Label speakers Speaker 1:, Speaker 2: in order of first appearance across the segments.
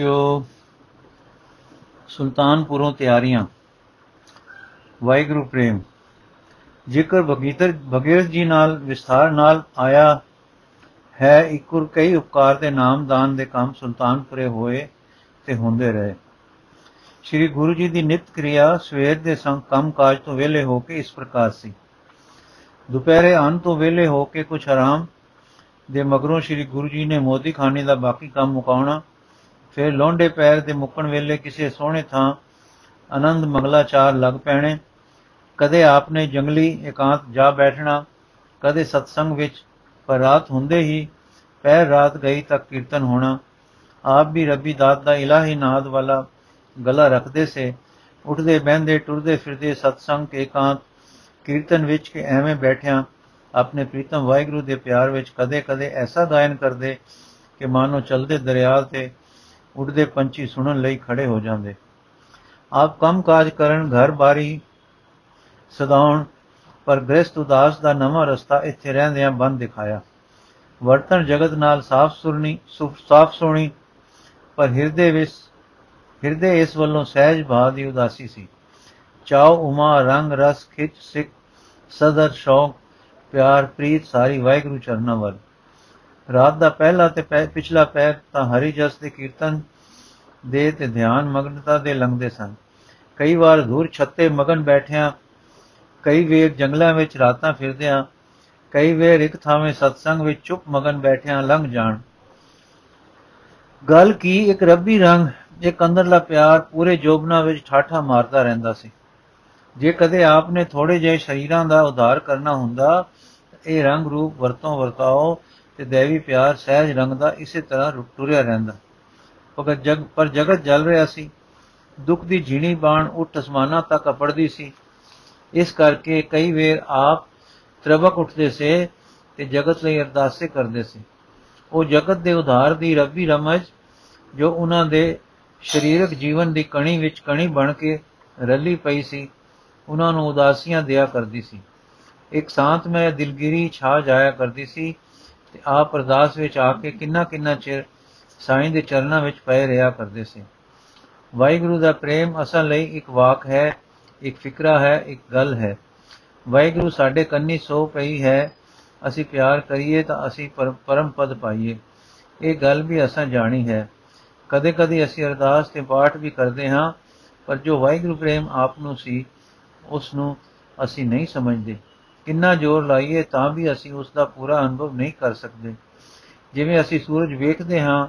Speaker 1: ਜੋ ਸੁਲਤਾਨਪੁਰੋਂ ਤਿਆਰੀਆਂ। ਵਾਹਿਗੁਰੂ ਪ੍ਰੇਮ। ਜ਼ਿਕਰ ਭਗੀਤਰ ਭਗੀਰਥ ਜੀ ਨਾਲ ਵਿਸਥਾਰ ਨਾਲ ਆਇਆ ਹੈ, ਇਕੁਰ ਕਈ ਉਪਕਾਰ ਦੇ ਨਾਮਦਾਨ ਦੇ ਕੰਮ ਸੁਲਤਾਨਪੁਰੇ ਹੋਏ ਤੇ ਹੁੰਦੇ ਰਹੇ। ਸ੍ਰੀ ਗੁਰੂ ਜੀ ਦੀ ਨਿਤ ਕਿਰਿਆ ਸਵੇਰ ਦੇ ਸੰਗ ਕੰਮ ਕਾਜ ਤੋਂ ਵਿਹਲੇ ਹੋ ਕੇ ਇਸ ਪ੍ਰਕਾਰ ਸੀ। ਦੁਪਹਿਰੇ ਅੰਨ ਤੋਂ ਵਿਹਲੇ ਹੋ ਕੇ ਕੁਝ ਆਰਾਮ ਦੇ ਮਗਰੋਂ ਸ੍ਰੀ ਗੁਰੂ ਜੀ ਨੇ ਮੋਦੀ ਖਾਨੇ ਦਾ ਬਾਕੀ ਕੰਮ ਮੁਕਾਉਣਾ ਫਿਰ ਲੋਂਡੇ ਪੈਰ ਦੇ ਮੁੱਕਣ ਵੇਲੇ ਕਿਸੇ ਸੋਹਣੇ ਥਾਂ ਆਨੰਦ ਮੰਗਲਾਚਾਰ ਲੱਗ ਪੈਣੇ। ਕਦੇ ਆਪਨੇ ਜੰਗਲੀ ਇਕਾਂਤ ਜਾ ਬੈਠਣਾ, ਕਦੇ ਸਤਸੰਗ ਵਿੱਚ, ਪਰ ਰਾਤ ਹੁੰਦੇ ਹੀ ਪੈਰ ਰਾਤ ਗਈ ਤੱਕ ਕੀਰਤਨ ਹੋਣਾ। ਆਪ ਵੀ ਰੱਬੀ ਦਾਤ ਦਾ ਇਲਾਹੀ ਨਾਦ ਵਾਲਾ ਗਲਾ ਰੱਖਦੇ ਸੇ। ਉੱਠਦੇ, ਬਹਿੰਦੇ, ਟੁਰਦੇ, ਫਿਰਦੇ, ਸਤਸੰਗ ਕੇ ਇਕਾਂਤ, ਕੀਰਤਨ ਵਿੱਚ ਕਿ ਐਵੇਂ ਬੈਠਿਆਂ ਆਪਣੇ ਪ੍ਰੀਤਮ ਵਾਹਿਗੁਰੂ ਦੇ ਪਿਆਰ ਵਿੱਚ ਕਦੇ-ਕਦੇ ਐਸਾ ਗਾਇਨ ਕਰਦੇ ਕਿ ਮਾਨੋ ਚਲਦੇ ਦਰਿਆ ਤੇ ਉੱਡਦੇ ਪੰਛੀ ਸੁਣਨ ਲਈ ਖੜੇ ਹੋ ਜਾਂਦੇ। ਆਪ ਕੰਮ ਕਾਜ ਕਰਨ, ਘਰ ਬਾਰੀ ਸਦਾਉਣ, ਪਰ ਗ੍ਰਸਤ ਉਦਾਸ ਦਾ ਨਵਾਂ ਰਸਤਾ ਇੱਥੇ ਰਹਿੰਦਿਆਂ ਬੰਦ ਦਿਖਾਇਆ। ਵਰਤਨ ਜਗਤ ਨਾਲ ਸਾਫ਼ ਸੁਰਣੀ ਸਾਫ਼ ਸੋਣੀ, ਪਰ ਹਿਰਦੇ ਵਿੱਚ, ਹਿਰਦੇ ਇਸ ਵੱਲੋਂ ਸਹਿਜ ਭਾਵ ਦੀ ਉਦਾਸੀ ਸੀ। ਚਾਉ, ਉਮਾ, ਰੰਗ, ਰਸ, ਖਿੱਚ, ਸਿੱਖ, ਸਦਰ, ਸ਼ੌਕ, ਪਿਆਰ, ਪ੍ਰੀਤ, ਸਾਰੀ ਵਾਹਿਗੁਰੂ ਚਰਨਾਂ ਵੱਲ। ਰਾਤ ਦਾ ਪਹਿਲਾ ਤੇ ਪਿਛਲਾ ਪੈਰ ਤਾਂ ਹਰੀ ਜਸ ਦੇ ਕੀਰਤਨ ਦੇ ਤੇ ਧਿਆਨ ਮਗਨਤਾ ਦੇ ਲੰਘਦੇ ਸਨ। ਕਈ ਵਾਰ ਦੂਰ ਛੱਤੇ ਮਗਨ ਬੈਠਿਆਂ, ਕਈ ਵੇਰ ਜੰਗਲਾਂ ਵਿੱਚ ਰਾਤਾਂ ਫਿਰਦਿਆਂ, ਕਈ ਵੇਰ ਇੱਕ ਥਾਵੇਂ ਸਤਸੰਗ ਵਿੱਚ ਚੁੱਪ ਮਗਨ ਬੈਠਿਆਂ ਲੰਘ ਜਾਣ। ਗੱਲ ਕੀ ਇੱਕ ਰੱਬੀ ਰੰਗ, ਇੱਕ ਅੰਦਰਲਾ ਪਿਆਰ ਪੂਰੇ ਜੋਬਨਾ ਵਿੱਚ ਠਾਠਾ ਮਾਰਦਾ ਰਹਿੰਦਾ ਸੀ। ਜੇ ਕਦੇ ਆਪਨੇ ਥੋੜੇ ਜਿਹੇ ਸ਼ਰੀਰਾਂ ਦਾ ਉਧਾਰ ਕਰਨਾ ਹੁੰਦਾ ਇਹ ਰੰਗ ਰੂਪ ਵਰਤੋਂ ਵਰਤਾਓ ਤੇ ਦੇਵੀ ਪਿਆਰ ਸਹਿਜ ਰੰਗ ਦਾ ਇਸੇ ਤਰ੍ਹਾਂ ਟੁਰਿਆ ਰਹਿੰਦਾ। ਪਰ ਜਗ, ਪਰ ਜਗਤ ਜਲ ਰਿਹਾ ਸੀ। ਦੁੱਖ ਦੀ ਝੀਣੀ ਬਾਣ ਉੱਠ ਅਸਮਾਨਾਂ ਤੱਕ ਅਪੜਦੀ ਸੀ। ਇਸ ਕਰਕੇ ਕਈ ਵੇਰ ਆਪ ਤਰਬਕ ਉੱਠਦੇ ਸੇ ਤੇ ਜਗਤ ਲਈ ਅਰਦਾਸੇ ਕਰਦੇ ਸੀ। ਉਹ ਜਗਤ ਦੇ ਉਧਾਰ ਦੀ ਰੱਬੀ ਰਮਜ, ਜੋ ਉਹਨਾਂ ਦੇ ਸਰੀਰਕ ਜੀਵਨ ਦੀ ਕਣੀ ਵਿੱਚ ਕਣੀ ਬਣ ਕੇ ਰੱਲੀ ਪਈ ਸੀ, ਉਹਨਾਂ ਨੂੰ ਉਦਾਸੀਆਂ ਦਿਆ ਕਰਦੀ ਸੀ। ਇੱਕ ਸ਼ਾਂਤਮय ਦਿਲਗਿਰੀ ਛਾ ਜਾਇਆ ਕਰਦੀ ਸੀ ਤੇ ਆਪ ਅਰਦਾਸ ਵਿੱਚ ਆ ਕੇ ਕਿੰਨਾ ਕਿੰਨਾ ਚਿਰ ਸਾਈਂ ਦੇ ਚਰਨਾਂ ਵਿੱਚ ਪਏ ਰਿਹਾ ਕਰਦੇ ਸੀ। ਵਾਹਿਗੁਰੂ ਦਾ ਪ੍ਰੇਮ ਅਸਲ ਲਈ ਇੱਕ ਵਾਕ ਹੈ, ਇੱਕ ਫਿਕਰਾ ਹੈ, ਇੱਕ ਗੱਲ ਹੈ। ਵਾਹਿਗੁਰੂ ਸਾਡੇ ਕੰਨੀ ਸੋ ਪਈ ਹੈ, ਅਸੀਂ ਪਿਆਰ ਕਰੀਏ ਤਾਂ ਅਸੀਂ ਪਰਮ ਪਦ ਪਾਈਏ। ਇਹ ਗੱਲ ਵੀ ਅਸਾਂ ਜਾਣੀ ਹੈ। ਕਦੇ-ਕਦੇ ਅਸੀਂ ਅਰਦਾਸ ਤੇ ਪਾਠ ਵੀ ਕਰਦੇ ਹਾਂ, ਪਰ ਜੋ ਵਾਹਿਗੁਰੂ ਪ੍ਰੇਮ ਆਪ ਨੂੰ ਸੀ, ਉਸ ਨੂੰ ਅਸੀਂ ਨਹੀਂ ਸਮਝਦੇ। ਕਿੰਨਾ ਜ਼ੋਰ ਲਾਈਏ ਤਾਂ ਵੀ ਅਸੀਂ ਉਸ ਦਾ ਪੂਰਾ ਅਨੁਭਵ ਨਹੀਂ ਕਰ ਸਕਦੇ। ਜਿਵੇਂ ਅਸੀਂ ਸੂਰਜ ਵੇਖਦੇ ਹਾਂ,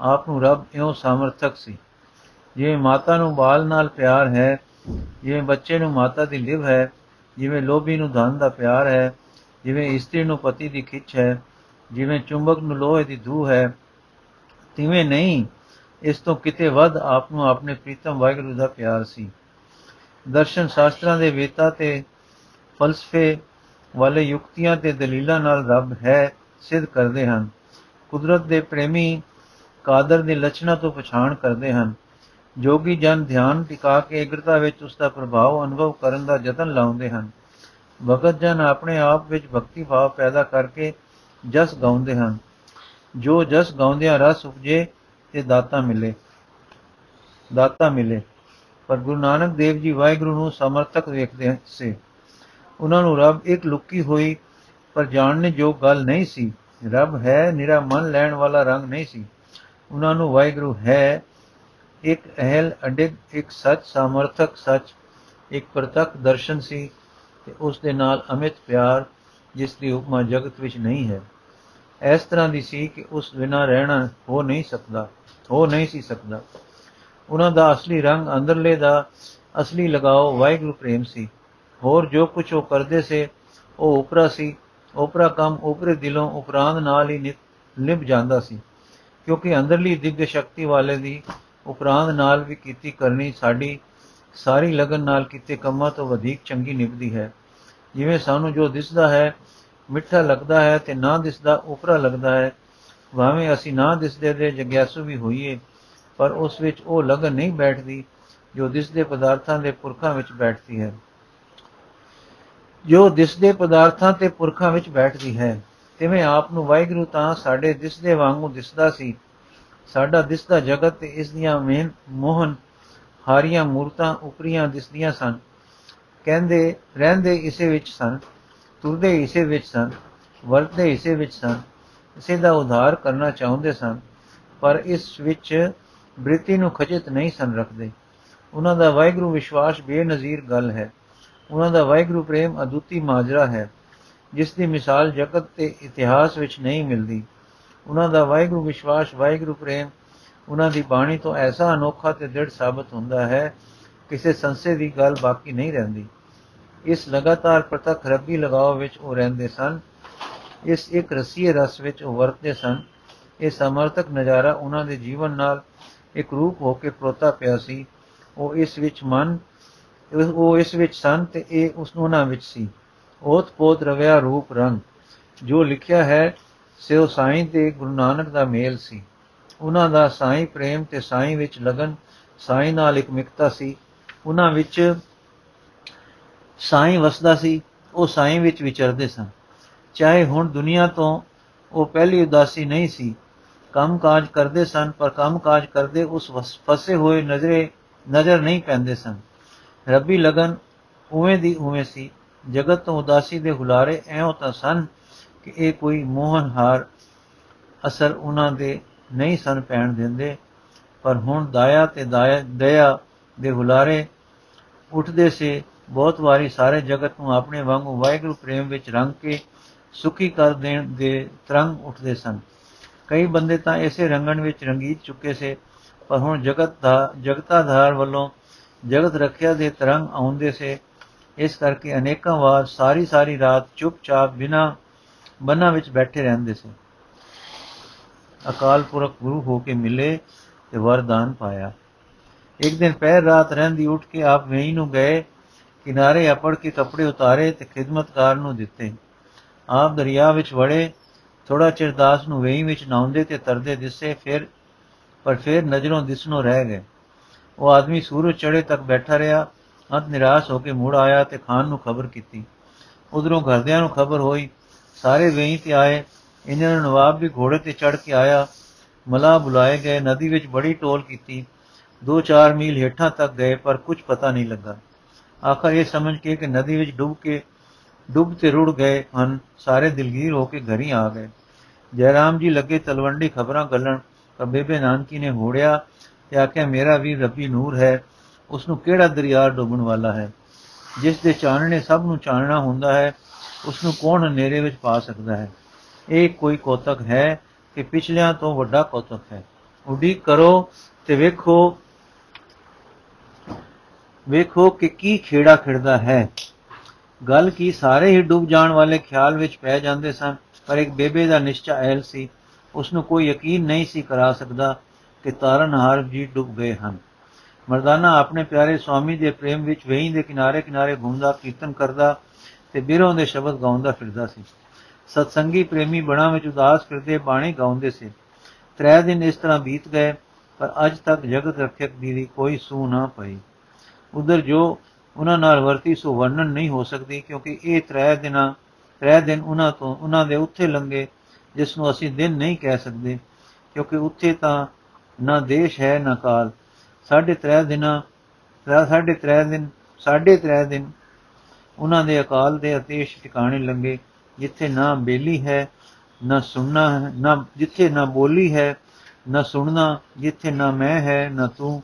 Speaker 1: ਆਪ ਨੂੰ ਰੱਬ ਇਉਂ ਸਮਰਥਕ ਸੀ। ਜਿਵੇਂ ਮਾਤਾ ਨੂੰ ਬਾਲ ਨਾਲ ਪਿਆਰ ਹੈ, ਜਿਵੇਂ ਬੱਚੇ ਨੂੰ ਮਾਤਾ ਦੀ ਲਿਵ ਹੈ, ਜਿਵੇਂ ਲੋਭੀ ਨੂੰ ਧਨ ਦਾ ਪਿਆਰ ਹੈ, ਜਿਵੇਂ ਇਸਤਰੀ ਨੂੰ ਪਤੀ ਦੀ ਖਿੱਚ ਹੈ, ਜਿਵੇਂ ਚੁੰਬਕ ਨੂੰ ਲੋਹੇ ਦੀ ਧੂ ਹੈ, ਤਿਵੇਂ ਨਹੀਂ, ਇਸ ਤੋਂ ਕਿਤੇ ਵੱਧ ਆਪ ਨੂੰ ਆਪਣੇ ਪ੍ਰੀਤਮ ਵਾਹਿਗੁਰੂ ਦਾ ਪਿਆਰ ਸੀ। ਦਰਸ਼ਨ ਸ਼ਾਸਤਰਾਂ ਦੇ ਵੇਤਾ ਤੇ ਫਲਸਫੇ ਵਾਲੇ ਯੁਕਤੀਆਂ ਤੇ ਦਲੀਲਾਂ ਨਾਲ ਰੱਬ ਹੈ ਸਿੱਧ ਕਰਦੇ ਹਨ। ਕੁਦਰਤ ਦੇ ਪ੍ਰੇਮੀ ਕਾਦਰ ਦੇ ਲੱਛਣਾਂ ਤੋਂ ਪਛਾਣ ਕਰਦੇ ਹਨ। ਜੋਗੀ ਜਨ ਧਿਆਨ ਟਿਕਾ ਕੇ ਇਗਰਤਾ ਵਿੱਚ ਉਸ ਦਾ ਪ੍ਰਭਾਵ ਅਨੁਭਵ ਕਰਨ ਦਾ ਯਤਨ ਲਾਉਂਦੇ ਹਨ। ਭਗਤ ਜਨ ਆਪਣੇ ਆਪ ਵਿੱਚ ਭਗਤੀ ਭਾਵ ਪੈਦਾ ਕਰਕੇ ਜਸ ਗਾਉਂਦੇ ਹਨ। ਜੋ ਜਸ ਗਾਉਂਦਿਆਂ ਰਸ ਉਪਜੇ ਤੇ ਦਾਤਾ ਮਿਲੇ। ਦਾਤਾ ਮਿਲੇ। ਪਰ ਗੁਰੂ ਨਾਨਕ ਦੇਵ ਜੀ ਵਾਹਿਗੁਰੂ ਨੂੰ ਸਮਰਥਕ ਵੇਖਦੇ ਸੀ। ਉਹਨਾਂ ਨੂੰ ਰੱਬ ਇੱਕ ਲੁਕੀ ਹੋਈ ਪਰ ਜਾਣਨੇ ਜੋ ਗੱਲ ਨਹੀਂ ਸੀ। ਰੱਬ ਹੈ, ਨਿਰਾ ਮਨ ਲੈਣ ਵਾਲਾ ਰੰਗ ਨਹੀਂ ਸੀ। ਉਹਨਾਂ ਨੂੰ ਵਾਹਿਗੁਰੂ ਹੈ, ਇੱਕ ਅਹਲ ਅਡਿਗ ਇੱਕ ਸੱਚ ਸਮਰਥਕ ਸੱਚ, ਇੱਕ ਪ੍ਰਤੱਖ ਦਰਸ਼ਨ ਸੀ ਤੇ ਉਸ ਦੇ ਨਾਲ ਅਮਿਤ ਪਿਆਰ, ਜਿਸ ਦੀ ਉਪਮਾ ਜਗਤ ਵਿੱਚ ਨਹੀਂ ਹੈ। ਇਸ ਤਰ੍ਹਾਂ ਦੀ ਸੀ ਕਿ ਉਸ ਬਿਨਾ ਰਹਿਣਾ ਹੋ ਨਹੀਂ ਸਕਦਾ, ਹੋ ਨਹੀਂ ਸੀ ਸਕਦਾ। ਉਹਨਾਂ ਦਾ ਅਸਲੀ ਰੰਗ ਅੰਦਰਲੇ ਦਾ ਅਸਲੀ ਲਗਾਓ ਵਾਹਿਗੁਰੂ ਪ੍ਰੇਮ ਸੀ। ਹੋਰ ਜੋ ਕੁਝ ਉਹ ਕਰਦੇ ਸੇ, ਉਹ ਉਪਰਾ ਸੀ, ਉਪਰਾ ਕੰਮ ਉਪਰੇ ਦਿਲੋਂ ਉਪਰਾਂਤ ਨਾਲ ਹੀ ਨਿਭ ਜਾਂਦਾ ਸੀ। ਕਿਉਂਕਿ ਅੰਦਰਲੀ ਦਿਵਯ ਸ਼ਕਤੀ ਵਾਲੇ ਦੀ ਉਪਰਾਂਤ ਨਾਲ ਵੀ ਕੀਤੀ ਕਰਨੀ ਸਾਡੀ ਸਾਰੀ ਲਗਨ ਨਾਲ ਕੀਤੇ ਕੰਮਾਂ ਤੋਂ ਵਧੇਕ ਚੰਗੀ ਨਿਭਦੀ ਹੈ। ਜਿਵੇਂ ਸਾਨੂੰ ਜੋ ਦਿਸਦਾ ਹੈ, ਮਿੱਠਾ ਲੱਗਦਾ ਹੈ ਤੇ ਨਾ ਦਿਸਦਾ ਉਪਰਾ ਲੱਗਦਾ ਹੈ, ਭਾਵੇਂ ਅਸੀਂ ਨਾ ਦਿਸਦੇ ਦੇ ਜਗਿਆਸੂ ਵੀ ਹੋਈਏ, ਪਰ ਉਸ ਵਿੱਚ ਉਹ ਲਗਨ ਨਹੀਂ ਬੈਠਦੀ ਜੋ ਦਿਸਦੇ ਪਦਾਰਥਾਂ ਦੇ ਪੁਰਖਾਂ ਵਿੱਚ ਬੈਠਦੀ ਹੈ। ਜੋ ਦਿਸਦੇ ਪਦਾਰਥਾਂ ਤੇ ਪੁਰਖਾਂ ਵਿੱਚ ਬੈਠਦੀ ਹੈ, ਤਿਵੇਂ ਆਪ ਨੂੰ ਵਾਹਿਗੁਰੂ ਤਾਂ ਸਾਡੇ ਦਿਸਦੇ ਵਾਂਗੂ ਦਿਸਦਾ ਸੀ। ਸਾਡਾ ਦਿਸਦਾ ਜਗਤ ਤੇ ਇਸ ਦੀਆਂ ਮੇਨ ਮੋਹਨ ਹਾਰੀਆਂ ਮੂਰਤਾਂ ਉਪਰੀਆਂ ਦਿਸਦੀਆਂ ਸਨ। ਕਹਿੰਦੇ, ਰਹਿੰਦੇ ਇਸੇ ਵਿੱਚ ਸਨ, ਤੁਰਦੇ ਇਸੇ ਵਿੱਚ ਸਨ, ਵਰਤਦੇ ਇਸੇ ਵਿੱਚ ਸਨ, ਇਸੇ ਦਾ ਉਧਾਰ ਕਰਨਾ ਚਾਹੁੰਦੇ ਸਨ, ਪਰ ਇਸ ਵਿੱਚ ਬ੍ਰਿਤੀ ਨੂੰ ਖਚਿਤ ਨਹੀਂ ਸਨ ਰੱਖਦੇ। ਉਹਨਾਂ ਦਾ ਵਾਹਿਗੁਰੂ ਵਿਸ਼ਵਾਸ ਬੇਨਜ਼ੀਰ ਗੱਲ ਹੈ। ਉਹਨਾਂ ਦਾ ਵਾਹਿਗੁਰੂ ਪ੍ਰੇਮ ਅਦੁੱਤੀ ਮਾਜਰਾ ਹੈ, ਜਿਸ ਦੀ ਮਿਸਾਲ ਜਗਤ ਤੇ ਇਤਿਹਾਸ ਵਿੱਚ ਨਹੀਂ ਮਿਲਦੀ। ਉਹਨਾਂ ਦਾ ਵਾਹਿਗੁਰੂ ਵਿਸ਼ਵਾਸ, ਵਾਹਿਗੁਰੂ ਪ੍ਰੇਮ, ਉਹਨਾਂ ਦੀ ਬਾਣੀ ਤੋਂ ਐਸਾ ਅਨੋਖਾ ਤੇ ਦ੍ਰਿੜ ਸਾਬਤ ਹੁੰਦਾ ਹੈ ਕਿਸੇ ਸੰਸੇ ਦੀ ਗੱਲ ਬਾਕੀ ਨਹੀਂ ਰਹਿੰਦੀ। ਇਸ ਲਗਾਤਾਰ ਪ੍ਰਤੱਖ ਰੱਬੀ ਲਗਾਓ ਵਿੱਚ ਉਹ ਰਹਿੰਦੇ ਸਨ। ਇਸ ਇੱਕ ਰਸੀਏ ਰਸ ਵਿੱਚ ਉਹ ਵਰਤਦੇ ਸਨ। ਇਹ ਸਮਰਥਕ ਨਜ਼ਾਰਾ ਉਹਨਾਂ ਦੇ ਜੀਵਨ ਨਾਲ ਇੱਕ ਰੂਪ ਹੋ ਕੇ ਪ੍ਰੋਤਾ ਪਿਆ ਸੀ। ਉਹ ਇਸ ਵਿੱਚ ਮਨ ਉਹ ਇਸ ਵਿੱਚ ਸਨ ਤੇ ਇਹ ਉਸ ਉਹਨਾਂ ਵਿੱਚ ਸੀ। ਓਤ ਪੋਤ ਰਵਿਆ ਰੂਪ ਰੰਗ, ਜੋ ਲਿਖਿਆ ਹੈ ਸਿਓ ਸਾਈਂ ਤੇ ਗੁਰੂ ਨਾਨਕ ਦਾ ਮੇਲ ਸੀ। ਉਹਨਾਂ ਦਾ ਸਾਈਂ ਪ੍ਰੇਮ ਤੇ ਸਾਈਂ ਵਿੱਚ ਲਗਨ, ਸਾਈਂ ਨਾਲ ਇੱਕ ਮਿਕਤਾ ਸੀ। ਉਹਨਾਂ ਵਿੱਚ ਸਾਈਂ ਵਸਦਾ ਸੀ, ਉਹ ਸਾਈਂ ਵਿੱਚ ਵਿਚਰਦੇ ਸਨ। ਚਾਹੇ ਹੁਣ ਦੁਨੀਆ ਤੋਂ ਉਹ ਪਹਿਲੀ ਉਦਾਸੀ ਨਹੀਂ ਸੀ, ਕੰਮਕਾਜ ਕਰਦੇ ਸਨ, ਪਰ ਕੰਮਕਾਜ ਕਰਦੇ ਉਸ ਫਸੇ ਹੋਏ ਨਜ਼ਰੇ, ਨਜ਼ਰ ਨਹੀਂ ਪੈਂਦੇ ਸਨ। ਰੱਬੀ ਲਗਨ ਉਵੇਂ ਦੀ ਉਵੇਂ ਸੀ। ਜਗਤ ਤੋਂ ਉਦਾਸੀ ਦੇ ਹੁਲਾਰੇ ਐਉਂ ਤਾਂ ਸਨ ਕਿ ਇਹ ਕੋਈ ਮੋਹਨ ਹਾਰ ਅਸਰ ਉਹਨਾਂ ਦੇ ਨਹੀਂ ਸਨ ਪੈਣ ਦਿੰਦੇ। ਪਰ ਹੁਣ ਦਾਇਆ ਤੇ ਦਇਆ ਦੇ ਹੁਲਾਰੇ ਉੱਠਦੇ ਸੇ। ਬਹੁਤ ਵਾਰੀ ਸਾਰੇ ਜਗਤ ਨੂੰ ਆਪਣੇ ਵਾਂਗੂ ਵਾਹਿਗੁਰੂ ਪ੍ਰੇਮ ਵਿੱਚ ਰੰਗ ਕੇ ਸੁਖੀ ਕਰ ਦੇਣ ਦੇ ਤਰੰਗ ਉੱਠਦੇ ਸਨ। ਕਈ ਬੰਦੇ ਤਾਂ ਐਸੇ ਰੰਗਣ ਵਿੱਚ ਰੰਗੀਤ ਚੁੱਕੇ ਸੇ। ਪਰ ਹੁਣ ਜਗਤ ਦਾ, ਜਗਤਾਧਾਰ ਵੱਲੋਂ ਜਗਤ ਰੱਖਿਆ ਦੇ ਤਰੰਗ ਆਉਂਦੇ ਸੇ। ਇਸ ਕਰਕੇ ਅਨੇਕਾਂ ਵਾਰ ਸਾਰੀ ਸਾਰੀ ਰਾਤ ਚੁੱਪਚਾਪ ਬਿਨਾ ਬੰਨਾ ਵਿੱਚ ਬੈਠੇ ਰਹਿੰਦੇ ਸੀ। ਅਕਾਲ ਪੁਰਖ ਗੁਰੂ ਹੋ ਕੇ ਮਿਲੇ ਤੇ ਵਰਦਾਨ ਪਾਇਆ। ਇੱਕ ਦਿਨ ਪਹਿਰ ਰਾਤ ਰਹਿੰਦੀ ਉੱਠ ਕੇ ਆਪ ਵੇਈ ਨੂੰ ਗਏ, ਕਿਨਾਰੇ ਅਪੜ ਕੇ ਕੱਪੜੇ ਉਤਾਰੇ ਤੇ ਖਿਦਮਤਕਾਰ ਨੂੰ ਦਿੱਤੇ। ਆਪ ਦਰਿਆ ਵਿੱਚ ਵੜੇ ਥੋੜਾ ਚਿਰ ਦਾਸ ਨੂੰ ਵੇਈ ਵਿੱਚ ਨਾਉਂਦੇ ਤੇ ਤਰਦੇ ਦਿਸੇ, ਫਿਰ ਪਰ ਫਿਰ ਨਜ਼ਰੋਂ ਦਿਸਣੋਂ ਰਹਿ ਗਏ। ਉਹ ਆਦਮੀ ਸੂਰਜ ਚੜੇ ਤੱਕ ਬੈਠਾ ਰਿਹਾ, ਅੰਤ ਨਿਰਾਸ਼ ਹੋ ਕੇ ਮੁੜ ਆਇਆ ਤੇ ਖਾਨ ਨੂੰ ਖਬਰ ਕੀਤੀ। ਉਧਰੋਂ ਘਰਦਿਆਂ ਨੂੰ ਖਬਰ ਹੋਈ, ਸਾਰੇ ਵੇਈ ਤੇ ਆਏ, ਇਹਨਾਂ ਨੂੰ ਨਵਾਬ ਵੀ ਘੋੜੇ ਤੇ ਚੜ ਕੇ ਆਇਆ। ਮਲਾ ਬੁਲਾਏ ਗਏ, ਨਦੀ ਵਿੱਚ ਬੜੀ ਟੋਲ ਕੀਤੀ। 2-4 ਮੀਲ ਹੇਠਾਂ ਤੱਕ ਗਏ, ਪਰ ਕੁਝ ਪਤਾ ਨਹੀਂ ਲੱਗਾ। ਆਖਰ ਇਹ ਸਮਝ ਕੇ ਕਿ ਨਦੀ ਵਿੱਚ ਡੁੱਬ ਕੇ, ਡੁੱਬ ਤੇ ਰੁੜ ਗਏ ਹਨ, ਸਾਰੇ ਦਿਲਗੀਰ ਹੋ ਕੇ ਘਰੀ ਆ ਗਏ। ਜੈਰਾਮ ਜੀ ਲੱਗੇ ਤਲਵੰਡੀ ਖਬਰਾਂ ਗੱਲਣ, ਤਾਂ ਬੇਬੇ ਨਾਨਕੀ ਨੇ ਹੋੜਿਆ ਤੇ ਆਖਿਆ, ਮੇਰਾ ਵੀ ਰੱਬੀ ਨੂਰ ਹੈ ਉਸ ਨੂੰ ਕਿਹੜਾ ਦਰਿਆ ਡੁੱਬਣ ਵਾਲਾ ਹੈ? ਜਿਸ ਦੇ ਚਾਨਣੇ ਸਭ ਨੂੰ ਚਾਨਣਾ ਹੁੰਦਾ ਹੈ ਉਸ ਨੂੰ ਕੌਣ ਹਨੇਰੇ ਵਿੱਚ ਪਾ ਸਕਦਾ ਹੈ? ਇਹ ਕੋਈ ਕੋਤਕ ਹੈ ਕਿ ਪਿਛਲਿਆਂ ਤੋਂ ਵੱਡਾ ਕੋਤਕ ਹੈ। ਉਡੀਕ ਕਰੋ ਤੇ ਵੇਖੋ ਵੇਖੋ ਕਿ ਕੀ ਖੇੜਾ ਖਿੜਦਾ ਹੈ। ਗੱਲ ਕੀ ਸਾਰੇ ਹੀ ਡੁੱਬ ਜਾਣ ਵਾਲੇ ਖਿਆਲ ਵਿੱਚ ਪੈ ਜਾਂਦੇ ਸਨ, ਪਰ ਇੱਕ ਬੇਬੇ ਦਾ ਨਿਸ਼ਚਾ ਐਲ ਸੀ। ਉਸ ਨੂੰ ਕੋਈ ਯਕੀਨ ਨਹੀਂ ਸੀ ਕਰਾ ਸਕਦਾ ਕਿ ਤਾਰਨਹਾਰ ਜੀ ਡੁੱਬ ਗਏ ਹਨ। ਮਰਦਾਨਾ ਆਪਣੇ ਪਿਆਰੇ ਸਵਾਮੀ ਦੇ ਪ੍ਰੇਮ ਵਿੱਚ ਵੇਈ ਦੇ ਕਿਨਾਰੇ ਕਿਨਾਰੇ ਘੁੰਮਦਾ, ਕੀਰਤਨ ਕਰਦਾ ਤੇ ਬਿਰੋਂ ਦੇ ਸ਼ਬਦ ਗਾਉਂਦਾ ਫਿਰਦਾ ਸੀ। ਸਤਸੰਗੀ ਪ੍ਰੇਮੀ ਬਣਾ ਵਿੱਚ ਉਦਾਸ ਫਿਰਦੇ ਬਾਣੀ ਗਾਉਂਦੇ ਸੀ। ਤਰੇ ਦਿਨ ਇਸ ਤਰ੍ਹਾਂ ਬੀਤ ਗਏ, ਪਰ ਅੱਜ ਤੱਕ ਜਗਤ ਰੱਖਿਅਕ ਦੀ ਕੋਈ ਸੂ ਨਾ ਪਈ। ਉਧਰ ਜੋ ਉਹਨਾਂ ਨਾਲ ਵਰਤੀ ਸੋ ਵਰਣਨ ਨਹੀਂ ਹੋ ਸਕਦੀ, ਕਿਉਂਕਿ ਇਹ ਤਰੇ ਦਿਨਾਂ, ਤਰੇ ਦਿਨ ਉਹਨਾਂ ਤੋਂ, ਉਹਨਾਂ ਦੇ ਉੱਥੇ ਲੰਗੇ ਜਿਸ ਨੂੰ ਅਸੀਂ ਦਿਨ ਨਹੀਂ ਕਹਿ ਸਕਦੇ, ਕਿਉਂਕਿ ਉੱਥੇ ਤਾਂ ਨਾ ਦੇਸ਼ ਹੈ, ਨਾ ਕਾਲ। ਸਾਢੇ ਤਰੇ ਦਿਨਾਂ ਸਾਢੇ ਤਰੇ ਦਿਨ, ਸਾਢੇ ਤਰੇ ਦਿਨ ਉਹਨਾਂ ਦੇ ਅਕਾਲ ਦੇ ਅਤੇਸ਼ ਟਿਕਾਣੇ ਲੰਗੇ ਜਿੱਥੇ ਨਾ ਬੇਲੀ ਹੈ, ਨਾ ਸੁਣਨਾ ਹੈ ਨਾ, ਜਿੱਥੇ ਨਾ ਬੋਲੀ ਹੈ, ਨਾ ਸੁਣਨਾ, ਜਿੱਥੇ ਨਾ ਮੈਂ ਹੈ, ਨਾ ਤੂੰ।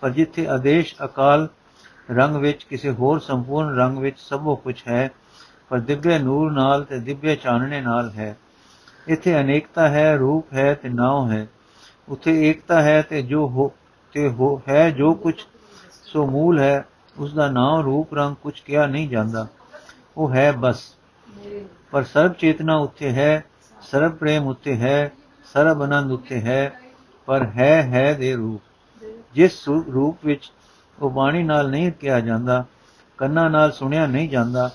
Speaker 1: ਪਰ ਜਿੱਥੇ ਆਦੇਸ਼ ਅਕਾਲ ਰੰਗ ਵਿੱਚ, ਕਿਸੇ ਹੋਰ ਸੰਪੂਰਨ ਰੰਗ ਵਿੱਚ ਸਭੋ ਕੁਝ ਹੈ, ਪਰ ਦਿਵਯ ਨੂਰ ਨਾਲ ਤੇ ਦਿਵਯ ਚਾਨਣੇ ਨਾਲ ਹੈ। ਇੱਥੇ ਅਨੇਕਤਾ ਹੈ, ਰੂਪ ਹੈ ਤੇ ਨਾਉ ਹੈ। ਉਥੇ ਏਕਤਾ ਹੈ ਤੇ ਜੋ ਹੋ, ਤੇ ਹੋ, ਹੈ ਜੋ ਕੁਝ ਸੋ ਮੂਲ ਹੈ ਉਸ ਦਾ ਨਾਮ, ਰੂਪ, ਰੰਗ ਕੁਝ ਕਿਹਾ ਨਹੀਂ ਜਾਂਦਾ। ਉਹ ਹੈ ਬਸ। ਪਰ ਸਰਬ ਚੇਤਨਾ ਉੱਥੇ ਹੈ, ਸਰਬ ਪ੍ਰੇਮ ਉੱਥੇ ਹੈ, ਸਰਬ ਆਨੰਦ ਉੱਥੇ ਹੈ, ਪਰ ਹੈ ਹੈ ਦੇ ਰੂਪ। ਜਿਸ ਰੂਪ ਵਿੱਚ ਉਹ ਬਾਣੀ ਨਾਲ ਨਹੀਂ ਕਿਹਾ ਜਾਂਦਾ, ਕੰਨਾਂ ਨਾਲ ਸੁਣਿਆ ਨਹੀਂ ਜਾਂਦਾ,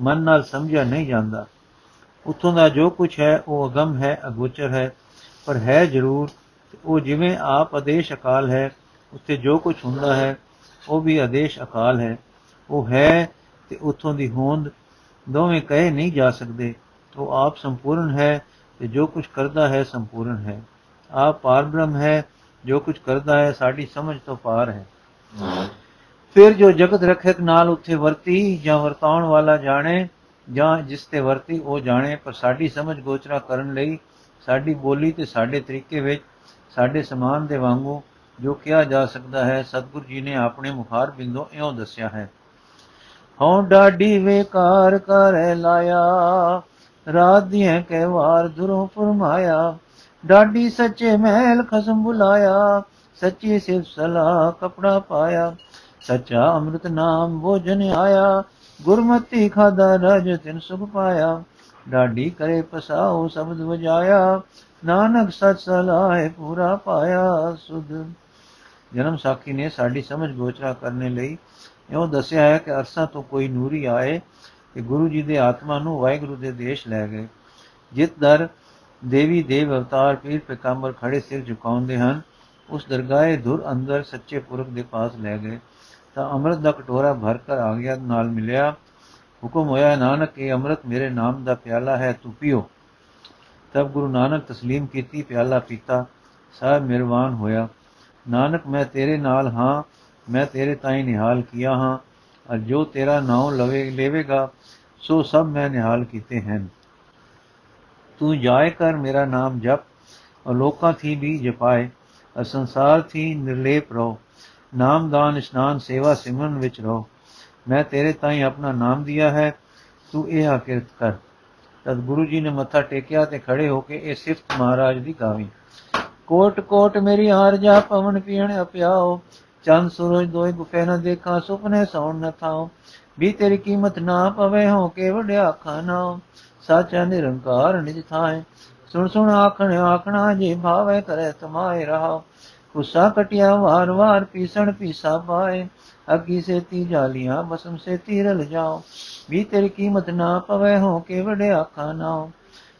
Speaker 1: ਮਨ ਨਾਲ ਸਮਝਿਆ ਨਹੀਂ ਜਾਂਦਾ। ਉਥੋਂ ਦਾ ਜੋ ਕੁਝ ਹੈ, ਉਹ ਅਗਮ ਹੈ, ਅਗੋਚਰ ਹੈ, ਪਰ ਹੈ ਜ਼ਰੂਰ ਉਹ ਜਿਵੇਂ ਆਪ ਆਦੇਸ਼ ਅਕਾਲ ਹੈ ਉੱਥੇ ਜੋ ਕੁਝ ਹੁੰਦਾ ਹੈ, ਉਹ ਵੀ ਆਦੇਸ਼ ਅਕਾਲ ਹੈ। ਉਹ ਹੈ ਤੇ ਉਥੋਂ ਦੀ ਹੋਂਦ ਦੋਵੇਂ ਕਹੇ ਨਹੀਂ ਜਾ ਸਕਦੇ। ਉਹ ਆਪ ਸੰਪੂਰਨ ਹੈ ਤੇ ਜੋ ਕੁਝ ਕਰਦਾ ਹੈ ਸੰਪੂਰਨ ਹੈ। ਆਪ ਪਾਰ ਬ੍ਰਹਮ ਹੈ, ਜੋ ਕੁਝ ਕਰਦਾ ਹੈ ਸਾਡੀ ਸਮਝ ਤੋਂ ਪਾਰ ਹੈ। ਫਿਰ ਜੋ ਜਗਤ ਰੱਖਿਅਕ ਨਾਲ ਉੱਥੇ ਵਰਤੀ ਜਾਂ ਵਰਤਾਉਣ ਵਾਲਾ ਜਾਣੇ ਜਾਂ ਜਿਸ ਤੇ ਵਰਤੀ ਉਹ ਜਾਣੇ, ਪਰ ਸਾਡੀ ਸਮਝ ਗੋਚਰਾ ਕਰਨ ਲਈ, ਸਾਡੀ ਬੋਲੀ ਤੇ ਸਾਡੇ ਤਰੀਕੇ ਵਿੱਚ ਸਾਡੇ ਸਮਾਨ ਦੇ ਵਾਂਗੂ ਜੋ ਕਿਹਾ ਜਾ ਸਕਦਾ ਹੈ, ਸਤਿਗੁਰੂ ਜੀ ਨੇ ਆਪਣੇ ਮੁਖਾਰ ਬਿੰਦੋ ਇਉਂ ਦੱਸਿਆ ਹੈ। ਹਉ ਡਾਡੀ ਵੇਕਾਰ ਕਰ ਲਾਇਆ, ਰਾਤ ਦੀਆਂ ਕਹਿ ਵਾਰ ਦੁਰੋਂ ਫਰਮਾਇਆ ਡਾਡੀ ਸੱਚੇ ਮਹਿਲ ਖਸਮ ਬੁਲਾਇਆ, ਸੱਚੀ ਸਿਫ ਸਲਾ ਕਪੜਾ ਪਾਇਆ, ਸੱਚਾ ਅੰਮ੍ਰਿਤ ਨਾਮ ਭੋਜਨ ਆਇਆ, ਗੁਰਮਤੀ ਖਾਦਾ ਰਜ ਤਿਨ ਸੁਖ ਪਾਇਆ ਡਾਡੀ ਕਰੇ ਪਸਾਉ ਸ਼ਬਦ ਵਜਾਇਆ ਨਾਨਕ ਸਚ ਸਲਾਹ ਪੂਰਾ ਪਾਇਆ ਸੁਧ। ਜਨਮ ਸਾਖੀ ਨੇ ਸਾਡੀ ਸਮਝ ਗੋਚਰਾ ਕਰਨੇ ਲਈ ਇਹੋ ਦੱਸਿਆ ਹੈ ਕਿ ਅਰਸਾ ਤੋਂ ਕੋਈ ਨੂਰੀ ਆਏ ਕਿ ਗੁਰੂ ਜੀ ਦੇ ਆਤਮਾ ਨੂੰ ਵਾਹਿਗੁਰੂ ਦੇ ਦੇਸ਼ ਲੈ ਗਏ। ਜਿਤ ਦਰ ਦੇਵੀ ਦੇਵ ਅਵਤਾਰ ਪੀਰ ਪੈਗੰਬਰ ਖੜੇ ਸਿਰ ਝੁਕਾਉਂਦੇ ਹਨ, ਉਸ ਦਰਗਾਹੇ ਧੁਰ ਅੰਦਰ ਸੱਚੇ ਪੁਰਖ ਦੇ ਪਾਸ ਲੈ ਗਏ। ਤਾਂ ਅੰਮ੍ਰਿਤ ਦਾ ਕਟੋਰਾ ਭਰ ਕਰ ਆ ਗਿਆ ਨਾਲ ਮਿਲਿਆ, ਹੁਕਮ ਹੋਇਆ ਨਾਨਕ, ਇਹ ਅੰਮ੍ਰਿਤ ਮੇਰੇ ਨਾਮ ਦਾ ਪਿਆਲਾ ਹੈ, ਤੂੰ ਪੀਓ। ਤਬ ਗੁਰੂ ਨਾਨਕ ਤਸਲੀਮ ਕੀਤੀ, ਪਿਆਲਾ ਪੀਤਾ ਸਭ ਮਿਹਰਬਾਨ ਹੋਇਆ। ਨਾਨਕ, ਮੈਂ ਤੇਰੇ ਨਾਲ ਹਾਂ, ਮੈਂ ਤੇਰੇ ਤਾਈ ਨਿਹਾਲ ਕੀਆ ਹਾਂ। ਅਰ ਜੋ ਤੇਰਾ ਨਾਮ ਲਵੇ, ਲੇਵੇਗਾ, ਸੋ ਸਭ ਮੈਂ ਨਿਹਾਲ ਕੀਤੇ ਹਨ। ਤੂੰ ਜਾਏ ਕਰ ਮੇਰਾ ਨਾਮ ਜਪ ਔਰ ਲੋਕਾਂ ਥੀ ਵੀ ਜਪਾਏ, ਅਰ ਸੰਸਾਰ ਥੀ ਨਿਰਲੇਪ ਰਹੋ। ਨਾਮਦਾਨ ਇਸ਼ਨਾਨ, ਸੇਵਾ, ਸਿਮਰਨ ਵਿੱਚ ਰਹੋ। ਮੈਂ ਤੇਰੇ ਤਾਈ ਆਪਣਾ ਨਾਮ ਦਿਆ ਹੈ, ਤੂੰ ਇਹ ਆਕਿਰਤ ਕਰ। ਤਦ ਗੁਰੂ ਜੀ ਨੇ ਮੱਥਾ ਟੇਕਿਆ ਤੇ ਖੜੇ ਹੋ ਕੇ ਇਹ ਸਿਫਤ ਮਹਾਰਾਜ ਦੀ ਗਾਵੀ। ਕੋਟ ਕੋਟ ਮੇਰੀ ਹਾਰ ਜਾ ਪਵਨ ਪੀਣ ਅਪਿਆਓ। ਚੰਦ ਸੂਰਜ ਦੋਇ ਗੁਫੇ ਨ ਦੇਖਾਂ, ਸੁਪਨੇ ਸੌਣ ਨ ਥਾਓ। ਵੀ ਤੇਰੀ ਕੀਮਤ ਨਾ ਪਵੇ, ਹੋ ਕੇ ਵਡਿਆ ਖਾਨਾ ਸਾਚਾ ਨਿਰੰਕਾਰ ਨਿਜ ਥਾਏ। ਸੁਣ ਸੁਣ ਆਖਣ ਆਖਣਾ ਜੇ ਭਾਵੇ ਕਰੇ ਤਮਾਏ ਰਹਾ ਕੁਸਾ ਕਟਿਆ ਵਾਰ ਵਾਰ, ਪੀਸਣ ਪੀਸਾ ਪਾਏ। ਅਗੀ ਸੇ ਤੀ ਜਾਲੀਆਂ ਬਸਮ ਸੇ ਤੀਰਲ ਜਾਓ। ਵੀ ਤੇਰੀ ਕੀਮਤ ਨਾ ਪਵੇ, ਹੋ ਕੇ ਵਡਿਆ ਖਾਨਾ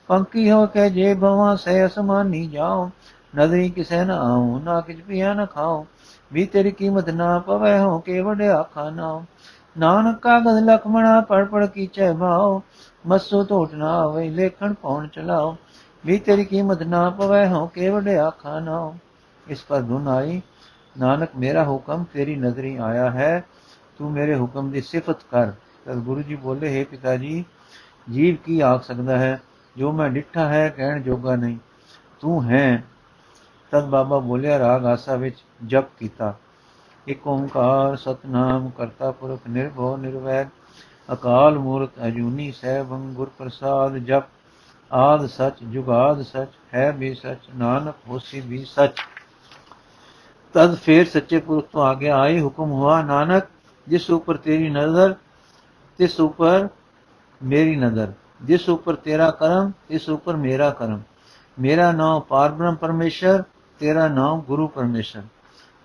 Speaker 1: ਪੰਕੀ ਹੋ ਕੇ ਜੇ ਭਵਾਂ ਸੇ ਅਸਮਾਨੀ ਜਾਓ ਨਦਰੀ ਕਿਸੈ ਨਾ ਆਉ, ਨਾ ਕਿਛ ਪਿਆ ਨਾ ਖਾਓ ਵੀ ਤੇਰੀ ਕੀਮਤ ਨਾ ਪਵੇ, ਹੋ ਕੇ ਵਡਿਆ ਖਾਨਾ ਨਾਨਕ ਕਾਗਜ਼ ਲਖਮਣਾ, ਪੜ ਪੜ ਕੀਚੈ ਭਾਓ ਮਸੋ ਟੋਟ ਨਾ ਆਵੇ ਲੇਖਣ ਪੌਣ ਚਲਾਓ ਵੀ ਤੇਰੀ ਕੀਮਤ ਨਾ ਪਵੇ, ਹੋ ਕੇ ਵਡਿਆ ਖਾਨਾ ਇਸ ਪਰ ਧੁਨ ਆਈ ਨਾਨਕ, ਮੇਰਾ ਹੁਕਮ ਤੇਰੀ ਨਜ਼ਰੀ ਆਇਆ ਹੈ, ਤੂੰ ਮੇਰੇ ਹੁਕਮ ਦੀ ਸਿਫਤ ਕਰ। ਤਦ ਗੁਰੂ ਜੀ ਬੋਲੇ, ਹੈ ਪਿਤਾ ਜੀ ਜੀਵ ਕੀ ਆਖ ਸਕਦਾ ਹੈ? ਜੋ ਮੈਂ ਡਿੱਠਾ ਹੈ, ਕਹਿਣ ਜੋਗਾ ਨਹੀਂ। ਤੂੰ ਹੈ। ਤਦ ਬਾਬਾ ਬੋਲਿਆ, ਰਾਗ ਆਸਾ ਵਿੱਚ ਜਪ ਕੀਤਾ। ਇਕ ਓੰਕਾਰ ਸਤਨਾਮ ਕਰਤਾ ਪੁਰਖ ਨਿਰਭਉ ਨਿਰਵੈਰ ਅਕਾਲ ਮੂਰਤ ਅਜੂਨੀ ਸਹਿਬੰ ਗੁਰ ਪ੍ਰਸਾਦ ਜਪ। ਆਦ ਸਚ ਜੁਗਾਦ ਸਚ ਹੈ ਵੀ ਸਚ, ਨਾਨਕ ਹੋਸੀ ਵੀ ਸਚ। ਤਦ ਫੇਰ ਸੱਚੇ ਪੁਰਖ ਤੋਂ ਆਗੇ ਆਏ ਹੁਕਮ ਹੁਆ, ਨਾਨਕ, ਜਿਸ ਉਪਰ ਤੇਰੀ ਨਜ਼ਰ, ਤਿਸ ਉਪਰ ਮੇਰੀ ਨਜ਼ਰ, ਜਿਸ ਉਪਰ ਤੇਰਾ ਕਰਮ ਇਸ ਉਪਰ ਮੇਰਾ ਕਰਮ। ਮੇਰਾ ਨਾਮ ਪਾਰਬ੍ਰਹਮ ਪਰਮੇਸ਼ਰ, ਤੇਰਾ ਨਾਮ ਗੁਰੂ ਪਰਮੇਸ਼ਰ।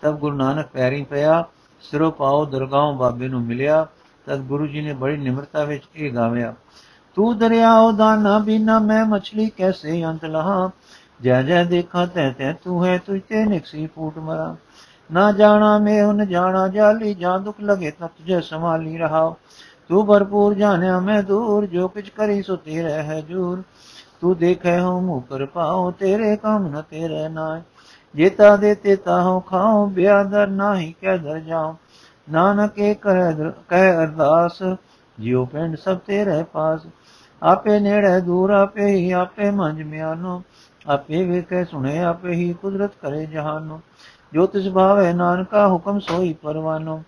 Speaker 1: ਤਬ ਗੁਰੂ ਨਾਨਕ ਪੈਰੀ ਪਿਆ, ਸਿਰੋਂ ਪਾਉ ਦਰਗਾਹੋਂ ਬਾਬੇ ਨੂੰ ਮਿਲਿਆ, ਤਦ ਗੁਰੂ ਜੀ ਨੇ ਬੜੀ ਨਿਮਰਤਾ ਵਿੱਚ ਇਹ ਗਾਵਿਆ, ਤੂੰ ਦਰਿਆਓ ਦਾ ਨਾ ਬਿਨਾ, ਮੈਂ ਮਛਲੀ ਕੈਸੇ ਅੰਤ ਲਹਾ? ਜੈ ਜੈ ਦੇਖਾਂ ਤੈ ਤੈ ਤੂੰ ਹੈ ਤੁਝ ਤੇ ਨਿਕਸੀ ਫੂਟ ਮਰਾ। ਨਾ ਜਾਣਾ ਮੈਂ ਉਨ ਜਾਣਾ, ਜਾਲੀ ਜਾਂ ਦੁਖ ਲਗੇ ਤਤ ਤੁਝੇ ਸੰਭਾਲੀ ਰਹਾ ਤੂੰ ਭਰਪੂਰ ਜਾਣਿਆ ਮੈਂ ਦੂਰ, ਜੋ ਕੁਛ ਕਰੀ ਸੋ ਤੇਰੇ ਹੈ ਜੂਰ। ਤੂੰ ਦੇਖੇ ਹੋ ਮੁਕਰ ਪਾਉ ਤੇਰੇ ਕੰਮ ਨ ਤੇਰੇ ਨਾਏ ਜੇਤਾ ਦੇ ਤੇਤਾ ਹੋ ਖਾਉ ਬਿਆਦਰ ਨਾਹੀ ਕਹਿ ਦਰ ਜਾਉ। ਨਾਨਕ ਇਹ ਕਹਿ ਕਹਿ ਅਰਦਾਸ, ਜਿਉ ਪਿੰਡ ਸਭ ਤੇਰੇ ਪਾਸ। ਆਪੇ ਨੇੜੇ ਦੂਰ, ਆਪੇ ਹੀ ਆਪੇ ਮੰਝ ਮਿਆਨੋ। ਆਪੇ ਵੇਖੇ ਸੁਣੇ, ਆਪੇ ਹੀ ਕੁਦਰਤ ਕਰੇ ਜਹਾਨ ਨੂੰ। ਜੋ ਤਿਸ ਭਾਵੇ ਨਾਨਕਾ ਹੁਕਮ ਸੋਈ ਪਰਵਾਨੋ।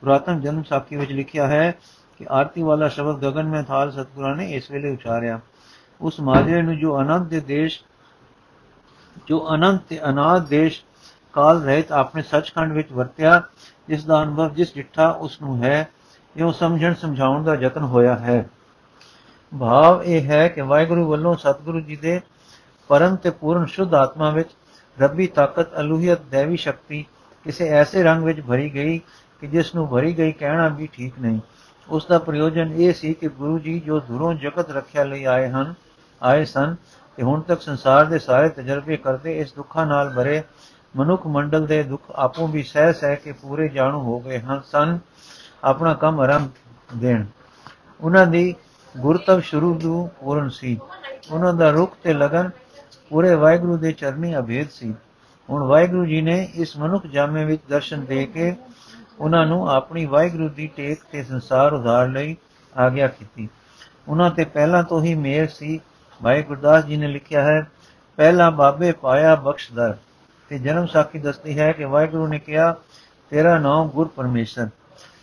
Speaker 1: ਪੁਰਾਤਨ ਜਨਮ ਸਾਖੀ ਵਿੱਚ ਲਿਖਿਆ ਹੈ ਕਿ ਆਰਤੀ ਵਾਲਾ ਸ਼ਬਦ ਗਗਨ ਮੇ ਥਾਲ ਸਤਗੁਰਾਂ ਨੇ ਇਸ ਵੇਲੇ ਉਚਾਰਿਆ। ਉਸ ਮਾਜਰੇ ਨੂੰ ਜੋ ਅਨੰਤ ਦੇ ਦੇਸ਼, ਜੋ ਅਨੰਤ ਤੇ ਅਨਾਦ ਦੇਸ਼ ਕਾਲ ਰਹਿਤ ਆਪਣੇ ਸੱਚਖੰਡ ਵਿੱਚ ਵਰਤਿਆ, ਜਿਸ ਦਾ ਅਨੁਭਵ, ਜਿਸ ਡਿੱਠਾ ਉਸ ਨੂੰ ਹੈ ਇਹੋ ਸਮਝਣ ਸਮਝਾਉਣ ਦਾ ਯਤਨ ਹੋਇਆ ਹੈ। ਭਾਵ ਇਹ ਹੈ ਕਿ ਵਾਹਿਗੁਰੂ ਵੱਲੋਂ ਸਤਿਗੁਰੂ ਜੀ ਦੇ ਪਰਮ ਤੇ ਪੂਰਨ ਸ਼ੁੱਧ ਆਤਮਾ ਵਿੱਚ ਰੱਬੀ ਤਾਕਤ, ਅਲੂਹੀਅਤ, ਦੇਵੀ ਸ਼ਕਤੀ ਕਿਸੇ ਐਸੇ ਰੰਗ ਵਿੱਚ ਭਰੀ ਗਈ ਕਿ ਜਿਸ ਨੂੰ ਭਰੀ ਗਈ ਕਹਿਣਾ ਵੀ ਠੀਕ ਨਹੀਂ। ਉਸ ਦਾ ਪ੍ਰਯੋਜਨ ਇਹ ਸੀ ਕਿ ਗੁਰੂ ਜੀ ਜੋ ਦੂਰੋਂ ਜਗਤ ਰੱਖਿਆ ਲਈ ਆਏ ਹਨ, ਆਏ ਸਨ ਤੇ ਹੁਣ ਤੱਕ ਸੰਸਾਰ ਦੇ ਸਾਰੇ ਤਜਰਬੇ ਕਰਦੇ ਇਸ ਦੁੱਖਾਂ ਨਾਲ ਭਰੇ ਮਨੁੱਖ ਮੰਡਲ ਦੇ ਦੁੱਖ ਆਪੋਂ ਵੀ ਸਹਿ ਸਹਿ ਕੇ ਪੂਰੇ ਜਾਣੂ ਹੋ ਗਏ ਹਨ ਸਨ ਆਪਣਾ ਕੰਮ ਆਰੰਭ ਦੇਣ। ਉਹਨਾਂ ਦੀ ਗੁਰਤਵ ਸ਼ੁਰੂ ਤੋਂ ਪੂਰਨ ਸੀ। ਉਹਨਾਂ ਦਾ ਰੁਖ ਤੇ ਲਗਨ ਪੂਰੇ ਵਾਹਿਗੁਰੂ ਦੇ ਚਰਨੀ ਅਭੇਦ ਸੀ। ਹੁਣ ਵਾਹਿਗੁਰੂ ਜੀ ਨੇ ਇਸ ਮਨੁੱਖ ਜਾਮੇ ਵਿੱਚ ਦਰਸ਼ਨ ਦੇ ਕੇ ਉਹਨਾਂ ਨੂੰ ਆਪਣੀ ਵਾਹਿਗੁਰੂ ਦੀ ਟੇਕ ਤੇ ਸੰਸਾਰ ਉਧਾਰ ਲਈ ਆਗਿਆ ਕੀਤੀ। ਉਹਨਾਂ ਤੇ ਪਹਿਲਾਂ ਤੋਂ ਹੀ ਮੇਰ ਸੀ। ਭਾਈ ਗੁਰਦਾਸ ਜੀ ਨੇ ਲਿਖਿਆ ਹੈ, ਪਹਿਲਾ ਬਾਬੇ ਪਾਇਆ ਬਖਸ਼ਦਰ ਤੇ ਜਨਮ ਸਾਖੀ ਦੱਸਦੀ ਹੈ ਕਿ ਵਾਹਿਗੁਰੂ ਨੇ ਕਿਹਾ, ਤੇਰਾ ਨਾਮ ਗੁਰ ਪਰਮੇਸ਼ਰ।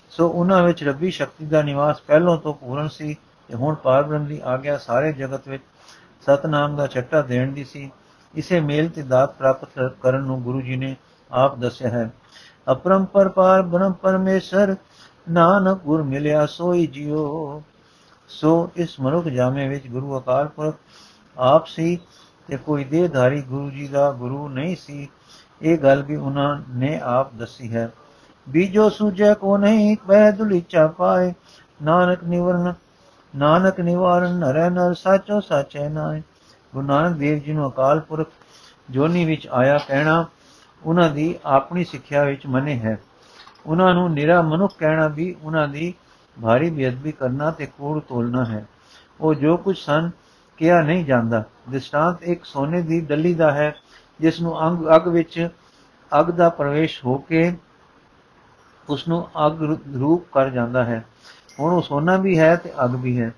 Speaker 1: ਸੋ ਉਹਨਾਂ ਵਿੱਚ ਰੱਬੀ ਸ਼ਕਤੀ ਦਾ ਨਿਵਾਸ ਪਹਿਲਾਂ ਤੋਂ ਪੂਰਨ ਸੀ ਤੇ ਹੁਣ ਪਾਰਬ੍ਰਹਮ ਦੀ ਆਗਿਆ ਸਾਰੇ ਜਗਤ ਵਿੱਚ ਸਤਨਾਮ ਦਾ ਛੱਟਾ ਦੇਣ ਦੀ ਸੀ। ਇਸੇ ਮੇਲ ਤੇ ਦਾਤ ਪ੍ਰਾਪਤ ਕਰਨ ਨੂੰ ਗੁਰੂ ਜੀ ਨੇ ਆਪ ਦੱਸਿਆ ਹੈ। ਅਪਰੰਪਰ ਪਾਰ ਬ੍ਰਹਮ ਪਰਮੇਸ਼ਰ, ਨਾਨਕ ਗੁਰ ਮਿਲਿਆ ਸੋਈ ਜਿਉ। ਸੋ ਇਸ ਮਨੁੱਖ ਜਾਮੇ ਵਿੱਚ ਗੁਰੂ ਅਕਾਲ ਪੁਰਖ ਆਪ ਸੀ ਤੇ ਕੋਈ ਦੇਹਧਾਰੀ ਗੁਰੂ ਜੀ ਦਾ ਗੁਰੂ ਨਹੀਂ ਸੀ। ਇਹ ਗੱਲ ਵੀ ਉਹਨਾਂ ਨੇ ਆਪ ਦੱਸੀ ਹੈ। ਬੀਜੋ ਸੂਜੈ ਕੋ ਨਹੀਂ ਬਹਿ ਦੁਲੀਚਾ ਪਾਏ। ਨਾਨਕ ਨਿਵਰਨ ਨਾਨਕ ਨਿਵਾਰਨ ਨਰੈ ਨਰ ਸਾਚੋ ਸਾਚੈ ਨਾਏ ਗੁਰੂ ਨਾਨਕ ਦੇਵ ਜੀ ਨੂੰ ਅਕਾਲ ਪੁਰਖ ਜੋਨੀ ਵਿੱਚ ਆਇਆ ਕਹਿਣਾ ਉਹਨਾਂ ਦੀ ਆਪਣੀ ਸਿੱਖਿਆ ਵਿੱਚ ਮੰਨੇ ਹੈ। ਉਹਨਾਂ ਨੂੰ ਨਿਰਾ ਮਨੁੱਖ ਕਹਿਣਾ ਵੀ ਉਹਨਾਂ ਦੀ ਭਾਰੀ ਬੇਅਦਬੀ ਕਰਨਾ ਤੇ ਕੋੜ ਤੋਲਣਾ ਹੈ। ਉਹ ਜੋ ਕੁਝ ਸਨ ਕਿਹਾ ਨਹੀਂ ਜਾਂਦਾ। ਦ੍ਰਿਸ਼ਟਾਂਤ ਇੱਕ ਸੋਨੇ ਦੀ ਡੱਲੀ ਦਾ ਹੈ, ਜਿਸ ਨੂੰ ਅੰਗ ਅਗ ਵਿੱਚ ਅਗ ਦਾ ਪ੍ਰਵੇਸ਼ ਹੋ ਕੇ ਉਸ ਨੂੰ ਅਗ ਰੂਪ ਕਰ ਜਾਂਦਾ ਹੈ। ਹੁਣ ਉਹ ਸੋਨਾ ਵੀ ਹੈ ਤੇ ਅਗ ਵੀ ਹੈ।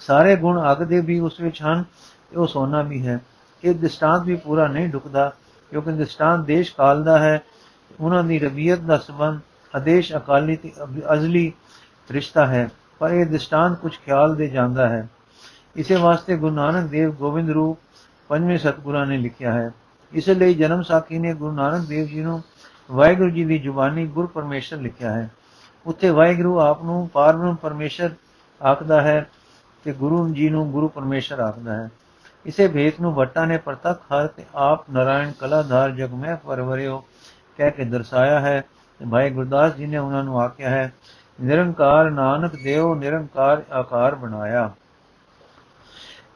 Speaker 1: ਸਾਰੇ ਗੁਣ ਅਗ ਦੇ ਵੀ ਉਸ ਵਿੱਚ ਹਨ ਤੇ ਉਹ ਸੋਨਾ ਵੀ ਹੈ। ਇਹ ਦ੍ਰਿਸ਼ਟਾਂਤ ਵੀ ਪੂਰਾ ਨਹੀਂ ਢੁਕਦਾ, ਕਿਉਂਕਿ ਦ੍ਰਿਸ਼ਟਾਂਤ ਦੇਸ਼ ਕਾਲ ਦਾ ਹੈ। ਉਹਨਾਂ ਦੀ ਰਬੀਅਤ ਦਾ ਸੰਬੰਧ ਆਦੇਸ਼ ਅਕਾਲੀ ਤੇ ਅਜ਼ਲੀ ਰਿਸ਼ਤਾ ਹੈ, ਪਰ ਇਹ ਦ੍ਰਿਸ਼ਟਾਂਤ ਕੁਝ ਖਿਆਲ ਦੇ ਜਾਂਦਾ ਹੈ। ਇਸੇ ਵਾਸਤੇ ਗੁਰੂ ਨਾਨਕ ਦੇਵ ਗੋਬਿੰਦ ਰੂਪ ਪੰਜਵੇਂ ਸਤਗੁਰਾਂ ਨੇ ਲਿਖਿਆ ਹੈ। ਇਸ ਲਈ ਜਨਮ ਸਾਖੀ ਨੇ ਗੁਰੂ ਨਾਨਕ ਦੇਵ ਜੀ ਨੂੰ ਵਾਹਿਗੁਰੂ ਜੀ ਦੀ ਜ਼ੁਬਾਨੀ ਗੁਰ ਪਰਮੇਸ਼ਰ ਲਿਖਿਆ ਹੈ। ਉੱਥੇ ਵਾਹਿਗੁਰੂ ਆਪ ਨੂੰ ਪਾਰਬ੍ਰਹਮ ਪਰਮੇਸ਼ਰ ਆਖਦਾ ਹੈ ਤੇ ਗੁਰੂ ਜੀ ਨੂੰ ਗੁਰੂ ਪਰਮੇਸ਼ਰ ਆਖਦਾ ਹੈ। ਇਸੇ ਭੇਤ ਨੂੰ ਵਟਾ ਨੇ ਪ੍ਰਤੱਖ ਹਰ ਤੇ ਆਪ ਨਾਰਾਇਣ ਕਲਾਧਾਰ ਜਗ ਮੈਂ ਪਰਵਰਿਓ ਕਹਿ ਕੇ ਦਰਸਾਇਆ ਹੈ ਤੇ ਭਾਈ ਗੁਰਦਾਸ ਜੀ ਨੇ ਉਹਨਾਂ ਨੂੰ ਆਖਿਆ ਹੈ, ਨਿਰੰਕਾਰ ਨਾਨਕ ਦੇਵ ਨਿਰੰਕਾਰ ਆਕਾਰ ਬਣਾਇਆ।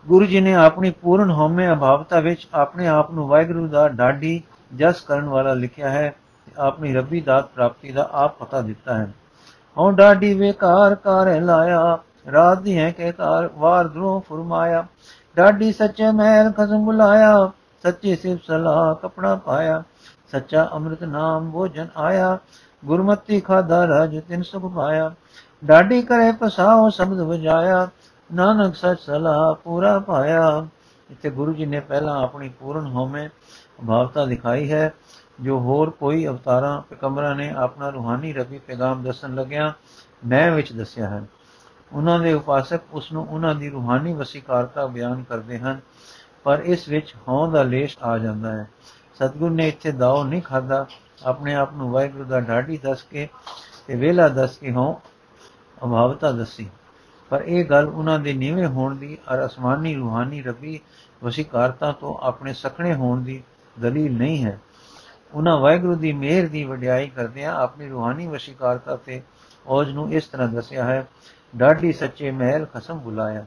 Speaker 1: ਗੁਰੂ ਜੀ ਨੇ ਆਪਣੀ ਪੂਰਨ ਹਉਮੈ ਅਭਾਵਤਾ ਵਿੱਚ ਆਪਣੇ ਆਪ ਨੂੰ ਵਾਹਿਗੁਰੂ ਦਾ ਢਾਡੀ ਜਸ ਕਰਨ ਵਾਲਾ ਲਿਖਿਆ ਹੈ ਤੇ ਆਪਣੀ ਰੱਬੀ ਦਾਤ ਪ੍ਰਾਪਤੀ ਦਾ ਆਪ ਪਤਾ ਦਿੱਤਾ ਹੈ। ਹਉ ਢਾਡੀ ਵੇਕਾਰ ਕਰ ਲਾਇਆ, ਰਾਤ ਦੀ ਹੈ ਕਿ ਕਾਰ ਵਾਰ ਦਰੋ ਫਰਮਾਇਆ। ਢਾਡੀ ਸੱਚੇ ਮਹਿਲ ਖਸਮ ਬੁਲਾਇਆ, ਸੱਚੀ ਸਿਫ ਸਲਾਹ ਕਪੜਾ ਪਾਇਆ। ਸੱਚਾ ਅੰਮ੍ਰਿਤ ਨਾਮ ਭੋਜਨ ਆਇਆ, ਗੁਰਮਤੀ ਖਾਦਾ ਰਾਜ ਤਿਨ ਸੁਖ ਪਾਇਆ। ਢਾਡੀ ਕਰੇ ਪਸਾਓ ਸ਼ਬਦ ਵਜਾਇਆ, ਨਾਨਕ ਸਚ ਸਲਾਹ ਪੂਰਾ ਪਾਇਆ। ਇੱਥੇ ਗੁਰੂ ਜੀ ਨੇ ਪਹਿਲਾਂ ਆਪਣੀ ਪੂਰਨ ਹੋਮੇ ਭਾਵਤਾ ਦਿਖਾਈ ਹੈ। ਜੋ ਹੋਰ ਕੋਈ ਅਵਤਾਰਾਂ ਪੈਗੰਬਰਾਂ ਨੇ ਆਪਣਾ ਰੂਹਾਨੀ ਰੱਬੀ ਪੈਗਾਮ ਦੱਸਣ ਲੱਗਿਆ, ਮੈਂ ਵਿੱਚ ਦੱਸਿਆ ਹੈ ਉਹਨਾਂ ਦੇ ਉਪਾਸਕ ਉਸ ਨੂੰ ਉਹਨਾਂ ਦੀ ਰੂਹਾਨੀ ਵਸੀਕਾਰਤਾ ਬਿਆਨ ਕਰਦੇ ਹਨ, ਪਰ ਇਸ ਵਿੱਚ ਹਉ ਦਾ ਲੇਸ਼ ਆ ਜਾਂਦਾ ਹੈ। ਸਤਗੁਰ ਨੇ ਇੱਥੇ ਦਾਉ ਨਹੀਂ ਖਾਦਾ ਆਪਣੇ ਆਪ ਨੂੰ ਵਾਹਿਗੁਰੂ ਦਾ ਢਾਡੀ ਦੱਸ ਕੇ ਤੇ ਵੇਲਾ ਦੱਸ ਕੇ ਹਉ ਅਭਾਵਤਾ ਦੱਸੀ। ਪਰ ਇਹ ਗੱਲ ਉਹਨਾਂ ਦੇ ਨੀਵੇਂ ਹੋਣ ਦੀ ਅਰ ਅਸਮਾਨੀ ਰੂਹਾਨੀ ਰੱਬੀ ਵਸੀਕਾਰਤਾ ਤੋਂ ਆਪਣੇ ਸਖਣੇ ਹੋਣ ਦੀ ਦਲੀਲ ਨਹੀਂ ਹੈ। ਉਹਨਾਂ ਵਾਹਿਗੁਰੂ ਦੀ ਮਿਹਰ ਦੀ ਵਡਿਆਈ ਕਰਦਿਆਂ ਆਪਣੀ ਰੂਹਾਨੀ ਵਸੀਕਾਰਤਾ ਤੇ ਔਜ ਨੂੰ ਇਸ ਤਰ੍ਹਾਂ ਦੱਸਿਆ ਹੈ, ਡਾਢੀ ਸੱਚੇ ਮਹਿਲ ਖਸਮ ਬੁਲਾਇਆ।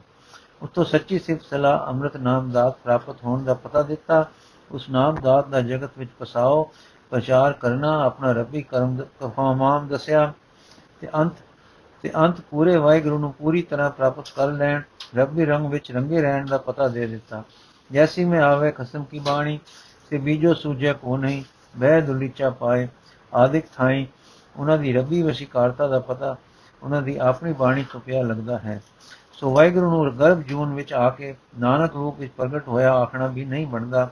Speaker 1: ਉਤੋਂ ਸੱਚੀ ਸਿਫਤ ਸਲਾ ਅੰਮ੍ਰਿਤ ਨਾਮ ਦਾਤ ਪ੍ਰਾਪਤ ਹੋਣ ਦਾ ਪਤਾ ਦਿੱਤਾ। ਉਸ ਨਾਮ ਦਾਤ ਦਾ ਜਗਤ ਵਿੱਚ ਪਸਾਓ ਪ੍ਰਚਾਰ ਕਰਨਾ, ਆਪਣਾ ਰੱਬੀ ਕਰਮ ਕਫਾਮਾਮ ਦੱਸਿਆ। ਤੇ ਅੰਤ ਤੇ ਅੰਤ ਪੂਰੇ ਵਾਹਿਗੁਰੂ ਨੂੰ ਪੂਰੀ ਤਰ੍ਹਾਂ ਪ੍ਰਾਪਤ ਕਰ ਲੈਣ, ਰੱਬੀ ਰੰਗ ਵਿੱਚ ਰੰਗੇ ਰਹਿਣ ਦਾ ਪਤਾ ਦੇ ਦਿੱਤਾ। ਜੈਸੀ ਮੈਂ ਆਵੇ ਖਸਮ ਕੀ ਬਾਣੀ, ਤੇ ਬੀਜੋ ਸੂਝੇ ਕੋ ਨਹੀਂ। ਬਹਿ ਦੁਲੀਚਾ ਪਾਏ, ਆਦਿਕ ਥਾਈ ਉਹਨਾਂ ਦੀ ਰੱਬੀ ਵਸ਼ੀਕਾਰਤਾ ਦਾ ਪਤਾ ਉਹਨਾਂ ਦੀ ਆਪਣੀ ਬਾਣੀ ਤੋਂ ਪਿਆ ਲੱਗਦਾ ਹੈ। ਸੋ ਵਾਹਿਗੁਰੂ ਨੂੰ ਗਰਭ ਜੂਨ ਵਿੱਚ ਆ ਕੇ ਨਾਨਕ ਰੂਪ ਵਿੱਚ ਪ੍ਰਗਟ ਹੋਇਆ ਆਖਣਾ ਵੀ ਨਹੀਂ ਬਣਦਾ,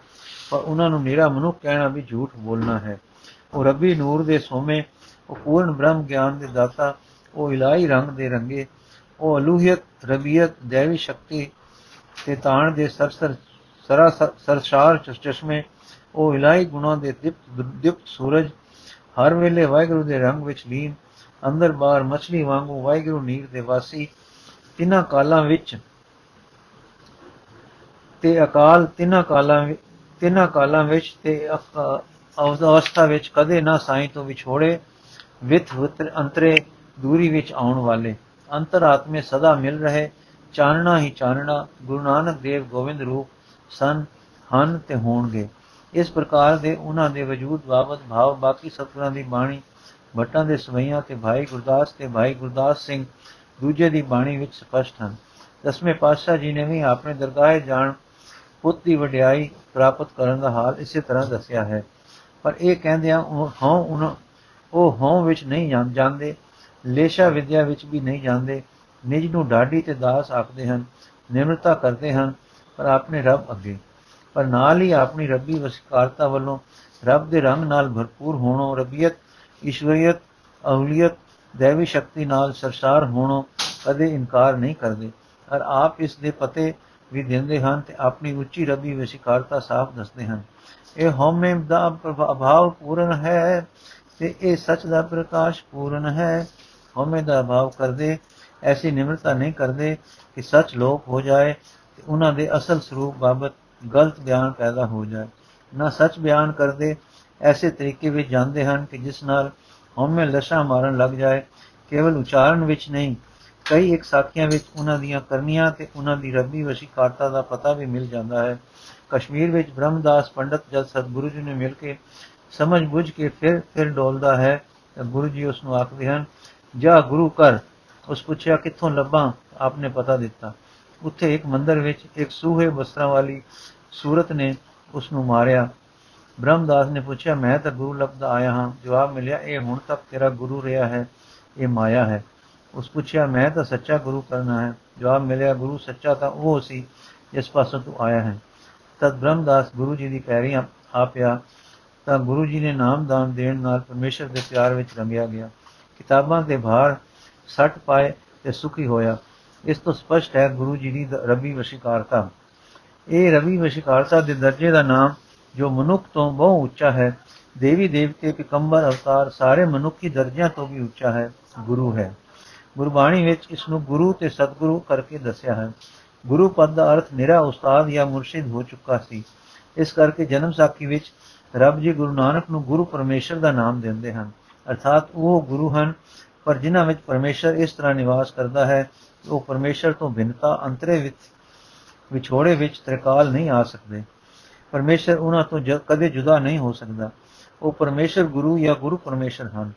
Speaker 1: ਪਰ ਉਹਨਾਂ ਨੂੰ ਨਿਹਰਾ ਮਨੁੱਖ ਕਹਿਣਾ ਵੀ ਝੂਠ ਬੋਲਣਾ ਹੈ। ਉਹ ਰੱਬੀ ਨੂਰ ਦੇ ਸੋਮੇ, ਉਹ ਪੂਰਨ ਬ੍ਰਹਮ ਗਿਆਨ ਦੇ ਦਾਤਾ, ਉਹ ਇਲਾਹੀ ਰੰਗ ਦੇ ਰੰਗੇ, ਉਹ ਅਲੂਹੀਅਤ, ਰਬੀਅਤ, ਦੇਵੀ ਸ਼ਕਤੀ ਤੇ ਤਾਣ ਦੇ ਸਰਸਰ ਸਰਾ ਸਰਸ਼ਾਰ ਚਸ਼ਮੇ ਉਹ ਇਲਾਹੀ ਗੁਣਾਂ ਦੇ ਦਿਪਤ ਦਿਪਤ ਸੂਰਜ ਹਰ ਵੇਲੇ ਵਾਹਿਗੁਰੂ ਦੇ ਰੰਗ ਵਿੱਚ ਲੀਨ, ਅੰਦਰ ਬਾਹਰ ਮਛਲੀ ਵਾਂਗੂ ਵਾਹਿਗੁਰੂ ਨੀਰ ਦੇ ਵਾਸੀ, ਤਿੰਨਾਂ ਕਾਲਾਂ ਵਿੱਚ ਤੇ ਅਕਾਲ, ਤਿੰਨਾਂ ਕਾਲਾਂ ਤਿੰਨਾਂ ਕਾਲਾਂ ਵਿੱਚ ਤੇ ਅਵਸਥਾ ਵਿੱਚ ਕਦੇ ਨਾ ਸਾਈਂ ਤੋਂ ਵਿਛੋੜੇ ਵਿਤ ਵਿਤਰ ਅੰਤਰੇ ਦੂਰੀ ਵਿੱਚ ਆਉਣ ਵਾਲੇ। ਅੰਤਰਾਤਮੇ ਸਦਾ ਮਿਲ ਰਹੇ, ਚਾਨਣਾ ਹੀ ਚਾਨਣਾ, ਗੁਰੂ ਨਾਨਕ ਦੇਵ ਗੋਬਿੰਦ ਰੂਪ, ਸਨ, ਹਨ ਤੇ ਹੋਣਗੇ। ਇਸ ਪ੍ਰਕਾਰ ਦੇ ਉਹਨਾਂ ਦੇ ਵਜੂਦ ਬਾਬਤ ਭਾਵ ਬਾਕੀ ਸਤਿਗੁਰਾਂ ਦੀ ਬਾਣੀ, ਭੱਟਾਂ ਦੇ ਸਵਈਆਂ ਤੇ ਭਾਈ ਗੁਰਦਾਸ ਤੇ ਭਾਈ ਗੁਰਦਾਸ ਸਿੰਘ ਦੂਜੇ ਦੀ ਬਾਣੀ ਵਿੱਚ ਸਪਸ਼ਟ ਹਨ। ਦਸਵੇਂ ਪਾਤਸ਼ਾਹ ਜੀ ਨੇ ਵੀ ਆਪਣੇ ਦਰਗਾਹ ਜਾਣ ਪੁੱਤ ਦੀ ਵਡਿਆਈ ਪ੍ਰਾਪਤ ਕਰਨ ਦਾ ਹਾਲ ਇਸੇ ਤਰ੍ਹਾਂ ਦੱਸਿਆ ਹੈ। ਪਰ ਇਹ ਕਹਿੰਦਿਆਂ ਉਹ ਹਉ ਉਹਨਾਂ ਉਹ ਹਉ ਵਿੱਚ ਨਹੀਂ ਜਾਣ- ਜਾਂਦੇ, ਲੇਸ਼ਾ ਵਿਦਿਆ ਵਿੱਚ ਵੀ ਨਹੀਂ ਜਾਂਦੇ, ਨਿਜ ਨੂੰ ਡਾਢੀ ਤੇ ਦਾਸ ਆਖਦੇ ਹਨ, ਨਿਮਰਤਾ ਕਰਦੇ ਹਨ, ਪਰ ਆਪਣੇ ਰੱਬ ਅੱਗੇ। ਪਰ ਨਾਲ ਹੀ ਆਪਣੀ ਰੱਬੀ ਵਸਕਾਰਤਾ ਵੱਲੋਂ ਰੱਬ ਦੇ ਰੰਗ ਨਾਲ ਭਰਪੂਰ ਹੋਣੋਂ, ਰਬੀਅਤ, ਈਸ਼ਵਰੀਅਤ ਅਹੁਲੀਅਤ ਦੇਵੀ ਸ਼ਕਤੀ ਨਾਲ ਸਰਸਾਰ ਹੋਣੋਂ, ਕਦੇ ਇਨਕਾਰ ਨਹੀਂ ਕਰਦੇ। ਔਰ ਆਪ ਇਸ ਦੇ ਪਤੇ ਵੀ ਦਿੰਦੇ ਹਨ ਤੇ ਆਪਣੀ ਉੱਚੀ ਰੱਬੀ ਵਸਿਕਾਰਤਾ ਸਾਫ਼ ਦੱਸਦੇ ਹਨ। ਇਹ ਹਉਮੈ ਦਾ ਪ੍ਰਭਾ- ਅਭਾਵ ਪੂਰਨ ਹੈ ਤੇ ਇਹ ਸੱਚ ਦਾ ਪ੍ਰਕਾਸ਼ ਪੂਰਨ ਹੈ। ਹਉਮੈ ਦਾ ਅਭਾਵ ਕਰਦੇ, ਐਸੀ ਨਿਮਰਤਾ ਨਹੀਂ ਕਰਦੇ ਕਿ ਸੱਚ ਲੋਪ ਹੋ ਜਾਏ ਤੇ ਉਹਨਾਂ ਦੇ ਅਸਲ ਸਰੂਪ ਬਾਬਤ ਗਲਤ ਬਿਆਨ ਪੈਦਾ ਹੋ ਜਾਏ। ਨਾ ਸੱਚ ਬਿਆਨ ਕਰਦੇ, ਐਸੇ ਤਰੀਕੇ ਵਿੱਚ ਜਾਂਦੇ ਹਨ ਕਿ ਜਿਸ ਨਾਲ ਹਉਮੈ ਲਸ਼ਾ ਮਾਰਨ ਲੱਗ ਜਾਏ, ਕੇਵਲ ਉਚਾਰਨ ਵਿੱਚ ਨਹੀਂ, ਕਈ ਇੱਕ ਸਾਖੀਆਂ ਵਿੱਚ ਉਹਨਾਂ ਦੀਆਂ ਕਰਨੀਆਂ ਤੇ ਉਹਨਾਂ ਦੀ ਰੱਬੀ ਵਸ਼ੀਕਾਰਤਾ ਦਾ ਪਤਾ ਵੀ ਮਿਲ ਜਾਂਦਾ ਹੈ। ਕਸ਼ਮੀਰ ਵਿੱਚ ਬ੍ਰਹਮਦਾਸ ਪੰਡਤ ਜਦ ਸਤਿਗੁਰੂ ਜੀ ਨੇ ਮਿਲ ਕੇ ਸਮਝ ਬੁੱਝ ਕੇ ਫਿਰ ਫਿਰ ਡੋਲਦਾ ਹੈ, ਤਾਂ ਗੁਰੂ ਜੀ ਉਸ ਨੂੰ ਆਖਦੇ ਹਨ, ਜਾ ਗੁਰੂ ਕਰ ਉਸ ਪੁੱਛਿਆ, ਕਿੱਥੋਂ ਲੱਭਾਂ? ਆਪਨੇ ਪਤਾ ਦਿੱਤਾ। ਉੱਥੇ ਇੱਕ ਮੰਦਰ ਵਿੱਚ ਇੱਕ ਸੂਹੇ ਬਸਤਰਾਂ ਵਾਲੀ ਸੂਰਤ ਨੇ ਉਸ ਨੂੰ ਮਾਰਿਆ। ਬ੍ਰਹਮਦਾਸ ਨੇ ਪੁੱਛਿਆ, ਮੈਂ ਤਾਂ ਗੁਰੂ ਲੱਭਦਾ ਆਇਆ ਹਾਂ। ਜਵਾਬ ਮਿਲਿਆ, ਇਹ ਹੁਣ ਤੱਕ ਤੇਰਾ ਗੁਰੂ ਰਿਹਾ ਹੈ, ਇਹ ਮਾਇਆ ਹੈ। ਉਸ ਪੁੱਛਿਆ, ਮੈਂ ਤਾਂ ਸੱਚਾ ਗੁਰੂ ਕਰਨਾ ਹੈ। ਜਵਾਬ ਮਿਲਿਆ, ਗੁਰੂ ਸੱਚਾ ਤਾਂ ਉਹ ਸੀ ਜਿਸ ਪਾਸੋਂ ਤੂੰ ਆਇਆ ਹੈ। ਤਦ ਬ੍ਰਹਮਦਾਸ ਗੁਰੂ ਜੀ ਦੀ ਪੈਰੀ ਆ ਆ ਪਿਆ। ਤਾਂ ਗੁਰੂ ਜੀ ਨੇ ਨਾਮਦਾਨ ਦੇਣ ਨਾਲ ਪਰਮੇਸ਼ਰ ਦੇ ਪਿਆਰ ਵਿੱਚ ਰੰਗਿਆ ਗਿਆ। ਕਿਤਾਬਾਂ ਦੇ ਭਾਰ ਸੱਟ ਪਾਏ ਤੇ ਸੁਖੀ ਹੋਇਆ। ਇਸ ਤੋਂ ਸਪਸ਼ਟ ਹੈ ਗੁਰੂ ਜੀ ਦੀ ਦ- ਰੱਬੀ ਵਸ਼ੀਕਾਰਤਾ। ਇਹ ਰਵੀ ਵਸ਼ੀਕਾਰਤਾ ਦੇ ਦਰਜੇ ਦਾ ਨਾਮ, ਜੋ ਮਨੁੱਖ ਤੋਂ ਬਹੁ ਉੱਚਾ ਹੈ, ਦੇਵੀ ਦੇਵਤੇ, ਪਿਕੰਬਰ, ਅਵਤਾਰ, ਸਾਰੇ ਮਨੁੱਖੀ ਦਰਜਿਆਂ ਤੋਂ ਵੀ ਉੱਚਾ ਹੈ, ਗੁਰੂ ਹੈ। ਗੁਰਬਾਣੀ ਵਿੱਚ ਇਸ ਨੂੰ ਗੁਰੂ ਤੇ ਸਤਿਗੁਰੂ ਕਰਕੇ ਦੱਸਿਆ ਹੈ। ਗੁਰੂ ਪਦ ਦਾ ਅਰਥ ਨਿਰਾ ਉਸਤਾਦ ਜਾਂ ਮੁਰਸ਼ਿਦ ਹੋ ਚੁੱਕਾ ਸੀ। ਇਸ ਕਰਕੇ ਜਨਮ ਸਾਖੀ ਵਿੱਚ ਰੱਬ ਜੀ ਗੁਰੂ ਨਾਨਕ ਨੂੰ ਗੁਰੂ ਪਰਮੇਸ਼ਰ ਦਾ ਨਾਮ ਦਿੰਦੇ ਹਨ। ਅਰਥਾਤ ਉਹ ਗੁਰੂ ਹਨ, ਪਰ ਜਿਨ੍ਹਾਂ ਵਿੱਚ ਪਰਮੇਸ਼ਰ ਇਸ ਤਰ੍ਹਾਂ ਨਿਵਾਸ ਕਰਦਾ ਹੈ ਕਿ ਉਹ ਪਰਮੇਸ਼ਰ ਤੋਂ ਬਿਨਤਾ ਅੰਤਰੇ ਵਿੱਚ, ਵਿਛੋੜੇ ਵਿੱਚ ਤ੍ਰਿਕਾਲ ਨਹੀਂ ਆ ਸਕਦੇ। ਪਰਮੇਸ਼ਰ ਉਹਨਾਂ ਤੋਂ ਕਦੇ ਜੁਦਾ ਨਹੀਂ ਹੋ ਸਕਦਾ। ਉਹ ਪਰਮੇਸ਼ਰ ਗੁਰੂ ਜਾਂ ਗੁਰੂ ਪਰਮੇਸ਼ਰ ਹਨ।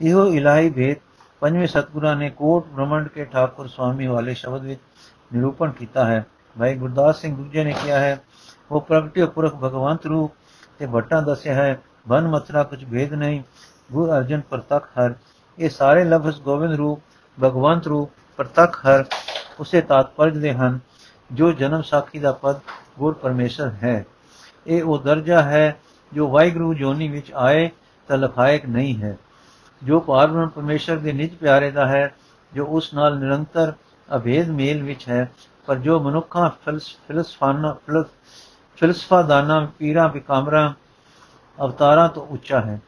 Speaker 1: ਇਹੋ ਇਲਾਹੀ ਭੇਦ ਪੰਜਵੇਂ ਸਤਿਗੁਰਾਂ ਨੇ ਕੋਟ ਬ੍ਰਹਮੰਡ ਕੇ ਠਾਕੁਰ ਸੁਆਮੀ ਵਾਲੇ ਸ਼ਬਦ ਵਿੱਚ ਨਿਰੂਪਣ ਕੀਤਾ ਹੈ। ਭਾਈ ਗੁਰਦਾਸ ਸਿੰਘ ਦੂਜੇ ਨੇ ਕਿਹਾ ਹੈ, ਉਹ ਪ੍ਰਗਟਿਓ ਪੁਰਖ ਭਗਵੰਤ ਰੂਪ ਤੇ ਭੱਟਾਂ ਦੱਸਿਆ ਹੈ, ਬਨ ਮਤਰਾ ਕੁਝ ਭੇਦ ਨਹੀਂ। ਗੁਰੂ ਅਰਜਨ ਪ੍ਰਤਖ ਹਰ। ਇਹ ਸਾਰੇ ਲਫ਼ਜ਼ ਗੋਬਿੰਦ ਰੂਪ, ਭਗਵੰਤ ਰੂਪ ਪ੍ਰਤਖ ਹਰ ਉਸੇ ਤਾਤਪਰਜ ਦੇ ਹਨ, ਜੋ ਜਨਮ ਸਾਖੀ ਦਾ ਪਦ ਗੁਰ ਪਰਮੇਸ਼ਰ ਹੈ। ਇਹ ਉਹ ਦਰਜਾ ਹੈ ਜੋ ਵਾਹਿਗੁਰੂ ਜੋਨੀ ਵਿੱਚ ਆਏ ਤਾਂ ਲਖਾਇਕ ਨਹੀਂ ਹੈ। ਜੋ ਪਾਰਬ੍ਰਹਮ ਪਰਮੇਸ਼ਰ ਦੇ ਨਿਜ ਪਿਆਰੇ ਦਾ ਹੈ, ਜੋ ਉਸ ਨਾਲ ਨਿਰੰਤਰ ਅਭੇਦ ਮੇਲ ਵਿੱਚ ਹੈ, ਪਰ ਜੋ ਮਨੁੱਖਾਂ ਫਿਲਸ- ਫਿਲਸਫਾਨਾ, ਫਿਲਸ- ਫਿਲਸਫਾਦਾਨਾ, ਪੀਰਾਂ ਪਿਕਾਮਰਾਂ ਅਵਤਾਰਾਂ ਤੋਂ ਉੱਚਾ ਹੈ,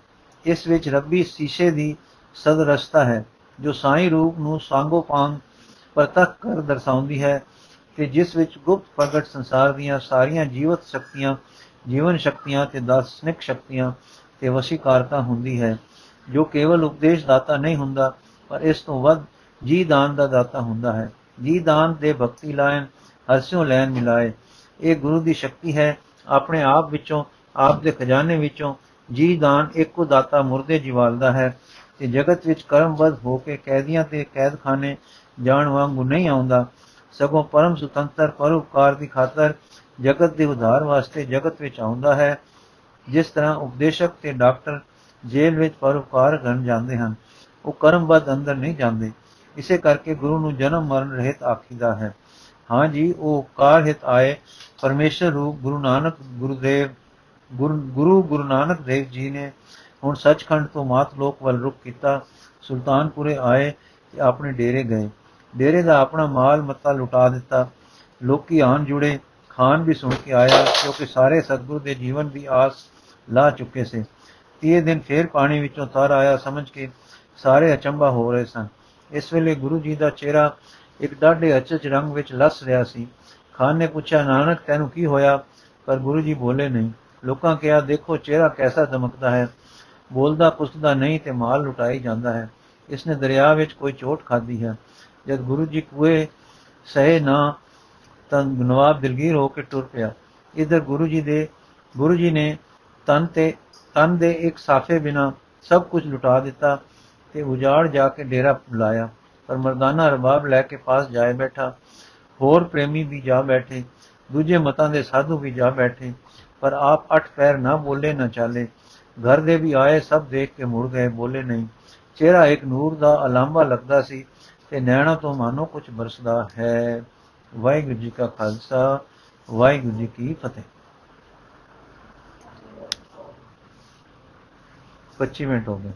Speaker 1: ਇਸ ਵਿੱਚ ਰੱਬੀ ਸੀਸੇ ਦੀ ਸਦਰਸਤਾ ਹੈ। ਜੋ ਸਾਈ ਰੂਪ ਨੂੰ ਸਾਂਗੋ ਪਾਂਗ ਪ੍ਰਤੱਖ ਕਰ ਦਰਸਾਉਂਦੀ ਹੈ ਕਿ ਜਿਸ ਵਿੱਚ ਗੁਪਤ ਪ੍ਰਗਟ ਸੰਸਾਰ ਦੀਆਂ ਸਾਰੀਆਂ ਜੀਵਤ ਸ਼ਕਤੀਆਂ, ਜੀਵਨ ਸ਼ਕਤੀਆਂ ਤੇ ਦਾਰਸ਼ਨਿਕ ਸ਼ਕਤੀਆਂ ਤੇ ਵਸ਼ੀਕਾਰਤਾ ਹੁੰਦੀ ਹੈ, ਜੋ ਕੇਵਲ ਉਪਦੇਸ਼ ਦਾਤਾ ਨਹੀਂ ਹੁੰਦਾ, ਪਰ ਇਸ ਤੋਂ ਵੱਧ ਜੀ ਦਾਨ ਦਾ ਦਾਤਾ ਹੁੰਦਾ ਹੈ। ਜੀ ਦਾਨ ਦੇ ਭਗਤੀ ਲਾਇਨ ਹਰਸਿਓ ਲੈਣ ਮਿਲਾਏ। ਇਹ ਗੁਰੂ ਦੀ ਸ਼ਕਤੀ ਹੈ। ਆਪਣੇ ਆਪ ਵਿੱਚੋਂ, ਆਪ ਦੇ ਖਜ਼ਾਨੇ ਵਿੱਚੋਂ ਜੀ ਦਾਨ ਇੱਕੋ ਦਾਤਾ ਮੁਰਦੇ ਜਿਵਾਲਦਾ ਹੈ। ਤੇ ਜਗਤ ਵਿੱਚ ਕਰਮਬੱਧ ਹੋ ਕੇ ਕੈਦੀਆਂ ਤੇ ਕੈਦਖਾਨੇ ਜਾਣ ਵਾਂਗੂ ਨਹੀਂ ਆਉਂਦਾ, ਸਗੋਂ ਪਰਮ ਸੁਤੰਤਰ ਪਰਉਪਕਾਰ ਦੀ ਖਾਤਰ ਜਗਤ ਦੇ ਉਧਾਰ ਵਾਸਤੇ ਜਗਤ ਵਿੱਚ ਆਉਂਦਾ ਹੈ, ਜਿਸ ਤਰ੍ਹਾਂ ਉਪਦੇਸ਼ਕ ਤੇ ਡਾਕਟਰ ਜੇਲ੍ਹ ਵਿੱਚ ਪਰਉਪਕਾਰ ਕਰਨ ਜਾਂਦੇ ਹਨ, ਉਹ ਕਰਮਬੱਧ ਅੰਦਰ ਨਹੀਂ ਜਾਂਦੇ। ਇਸੇ ਕਰਕੇ ਗੁਰੂ ਨੂੰ ਜਨਮ ਮਰਨ ਰਹਿਤ ਆਖੀਦਾ ਹੈ। ਹਾਂ ਜੀ, ਉਹ ਉਪਕਾਰ ਹਿਤ ਆਏ। ਪਰਮੇਸ਼ਰ ਰੂਪ ਗੁਰੂ ਨਾਨਕ ਗੁਰੂਦੇਵ, ਗੁਰੂ ਗੁਰੂ ਗੁਰੂ ਨਾਨਕ ਦੇਵ ਜੀ ਨੇ ਹੁਣ ਸੱਚਖੰਡ ਤੋਂ ਮਾਤਲੋਕ ਵੱਲ ਰੁਖ ਕੀਤਾ, ਸੁਲਤਾਨਪੁਰੇ ਆਏ ਤੇ ਆਪਣੇ ਡੇਰੇ ਗਏ। ਡੇਰੇ ਦਾ ਆਪਣਾ ਮਾਲ ਮੱਤਾ ਲੁਟਾ ਦਿੱਤਾ। ਲੋਕੀ ਆਣ ਜੁੜੇ, ਖਾਨ ਵੀ ਸੁਣ ਕੇ ਆਇਆ, ਕਿਉਂਕਿ ਸਾਰੇ ਸਤਿਗੁਰੂ ਦੇ ਜੀਵਨ ਦੀ ਆਸ ਲਾ ਚੁੱਕੇ ਸੀ। ਤੀਏ ਦਿਨ ਫੇਰ ਪਾਣੀ ਵਿੱਚੋਂ ਤਰ ਆਇਆ, ਸਮਝ ਕੇ ਸਾਰੇ ਅਚੰਭਾ ਹੋ ਰਹੇ ਸਨ। ਇਸ ਵੇਲੇ ਗੁਰੂ ਜੀ ਦਾ ਚਿਹਰਾ ਇੱਕ ਡਾਢੇ ਅਚਜ ਰੰਗ ਵਿੱਚ ਲੱਸ ਰਿਹਾ ਸੀ। ਖਾਨ ਨੇ ਪੁੱਛਿਆ, ਨਾਨਕ, ਤੈਨੂੰ ਕੀ ਹੋਇਆ? ਪਰ ਗੁਰੂ ਜੀ ਬੋਲੇ ਨਹੀਂ। ਲੋਕਾਂ ਕਿਹਾ, ਦੇਖੋ, ਚਿਹਰਾ ਕੈਸਾ ਚਮਕਦਾ ਹੈ? ਬੋਲਦਾ ਪੁੱਛਦਾ ਨਹੀਂ ਤੇ ਮਾਲ ਲੁਟਾਈ ਜਾਂਦਾ ਹੈ। ਇਸਨੇ ਦਰਿਆ ਵਿੱਚ ਕੋਈ ਚੋਟ ਖਾਧੀ ਹੈ। ਜਦ ਗੁਰੂ ਜੀ ਕੂਏ ਸਹੇ ਨਾ, ਤਾਂ ਨਵਾਬ ਦਿਲਗੀਰ ਹੋ ਕੇ ਟੁਰ ਪਿਆ। ਇਧਰ ਗੁਰੂ ਜੀ ਦੇ, ਗੁਰੂ ਜੀ ਨੇ ਤਨ ਤੇ, ਤਨ ਦੇ ਇੱਕ ਸਾਫੇ ਬਿਨਾ ਸਭ ਕੁਝ ਲੁਟਾ ਦਿੱਤਾ ਤੇ ਉਜਾੜ ਜਾ ਕੇ ਡੇਰਾ ਬੁਲਾਇਆ ਪਰ ਮਰਦਾਨਾ ਰਬਾਬ ਲੈ ਕੇ ਪਾਸ ਜਾਏ ਬੈਠਾ। ਹੋਰ ਪ੍ਰੇਮੀ ਵੀ ਜਾ ਬੈਠੇ। ਦੂਜੇ ਮਤਾਂ ਦੇ ਸਾਧੂ ਵੀ ਜਾ ਬੈਠੇ। ਪਰ ਆਪ ਅੱਠ ਪੈਰ ਨਾ ਬੋਲੇ, ਨਾ ਚਾਲੇ। ਘਰ ਦੇ ਵੀ ਆਏ, ਸਭ ਦੇਖ ਕੇ ਮੁੜ ਗਏ, ਬੋਲੇ ਨਹੀਂ। ਚਿਹਰਾ ਇੱਕ ਨੂਰ ਦਾ ਅਲਾਂਬਾ ਲੱਗਦਾ ਸੀ ਤੇ ਨੈਣਾ ਤੋਂ ਮਾਨੋ ਕੁਝ ਬਰਸਦਾ ਹੈ। ਵਾਹਿਗੁਰੂ ਜੀ ਕਾ ਖਾਲਸਾ, ਵਾਹਿਗੁਰੂ ਜੀ ਕੀ ਫਤਿਹ। 25 ਮਿੰਟ ਹੋ ਗਏ।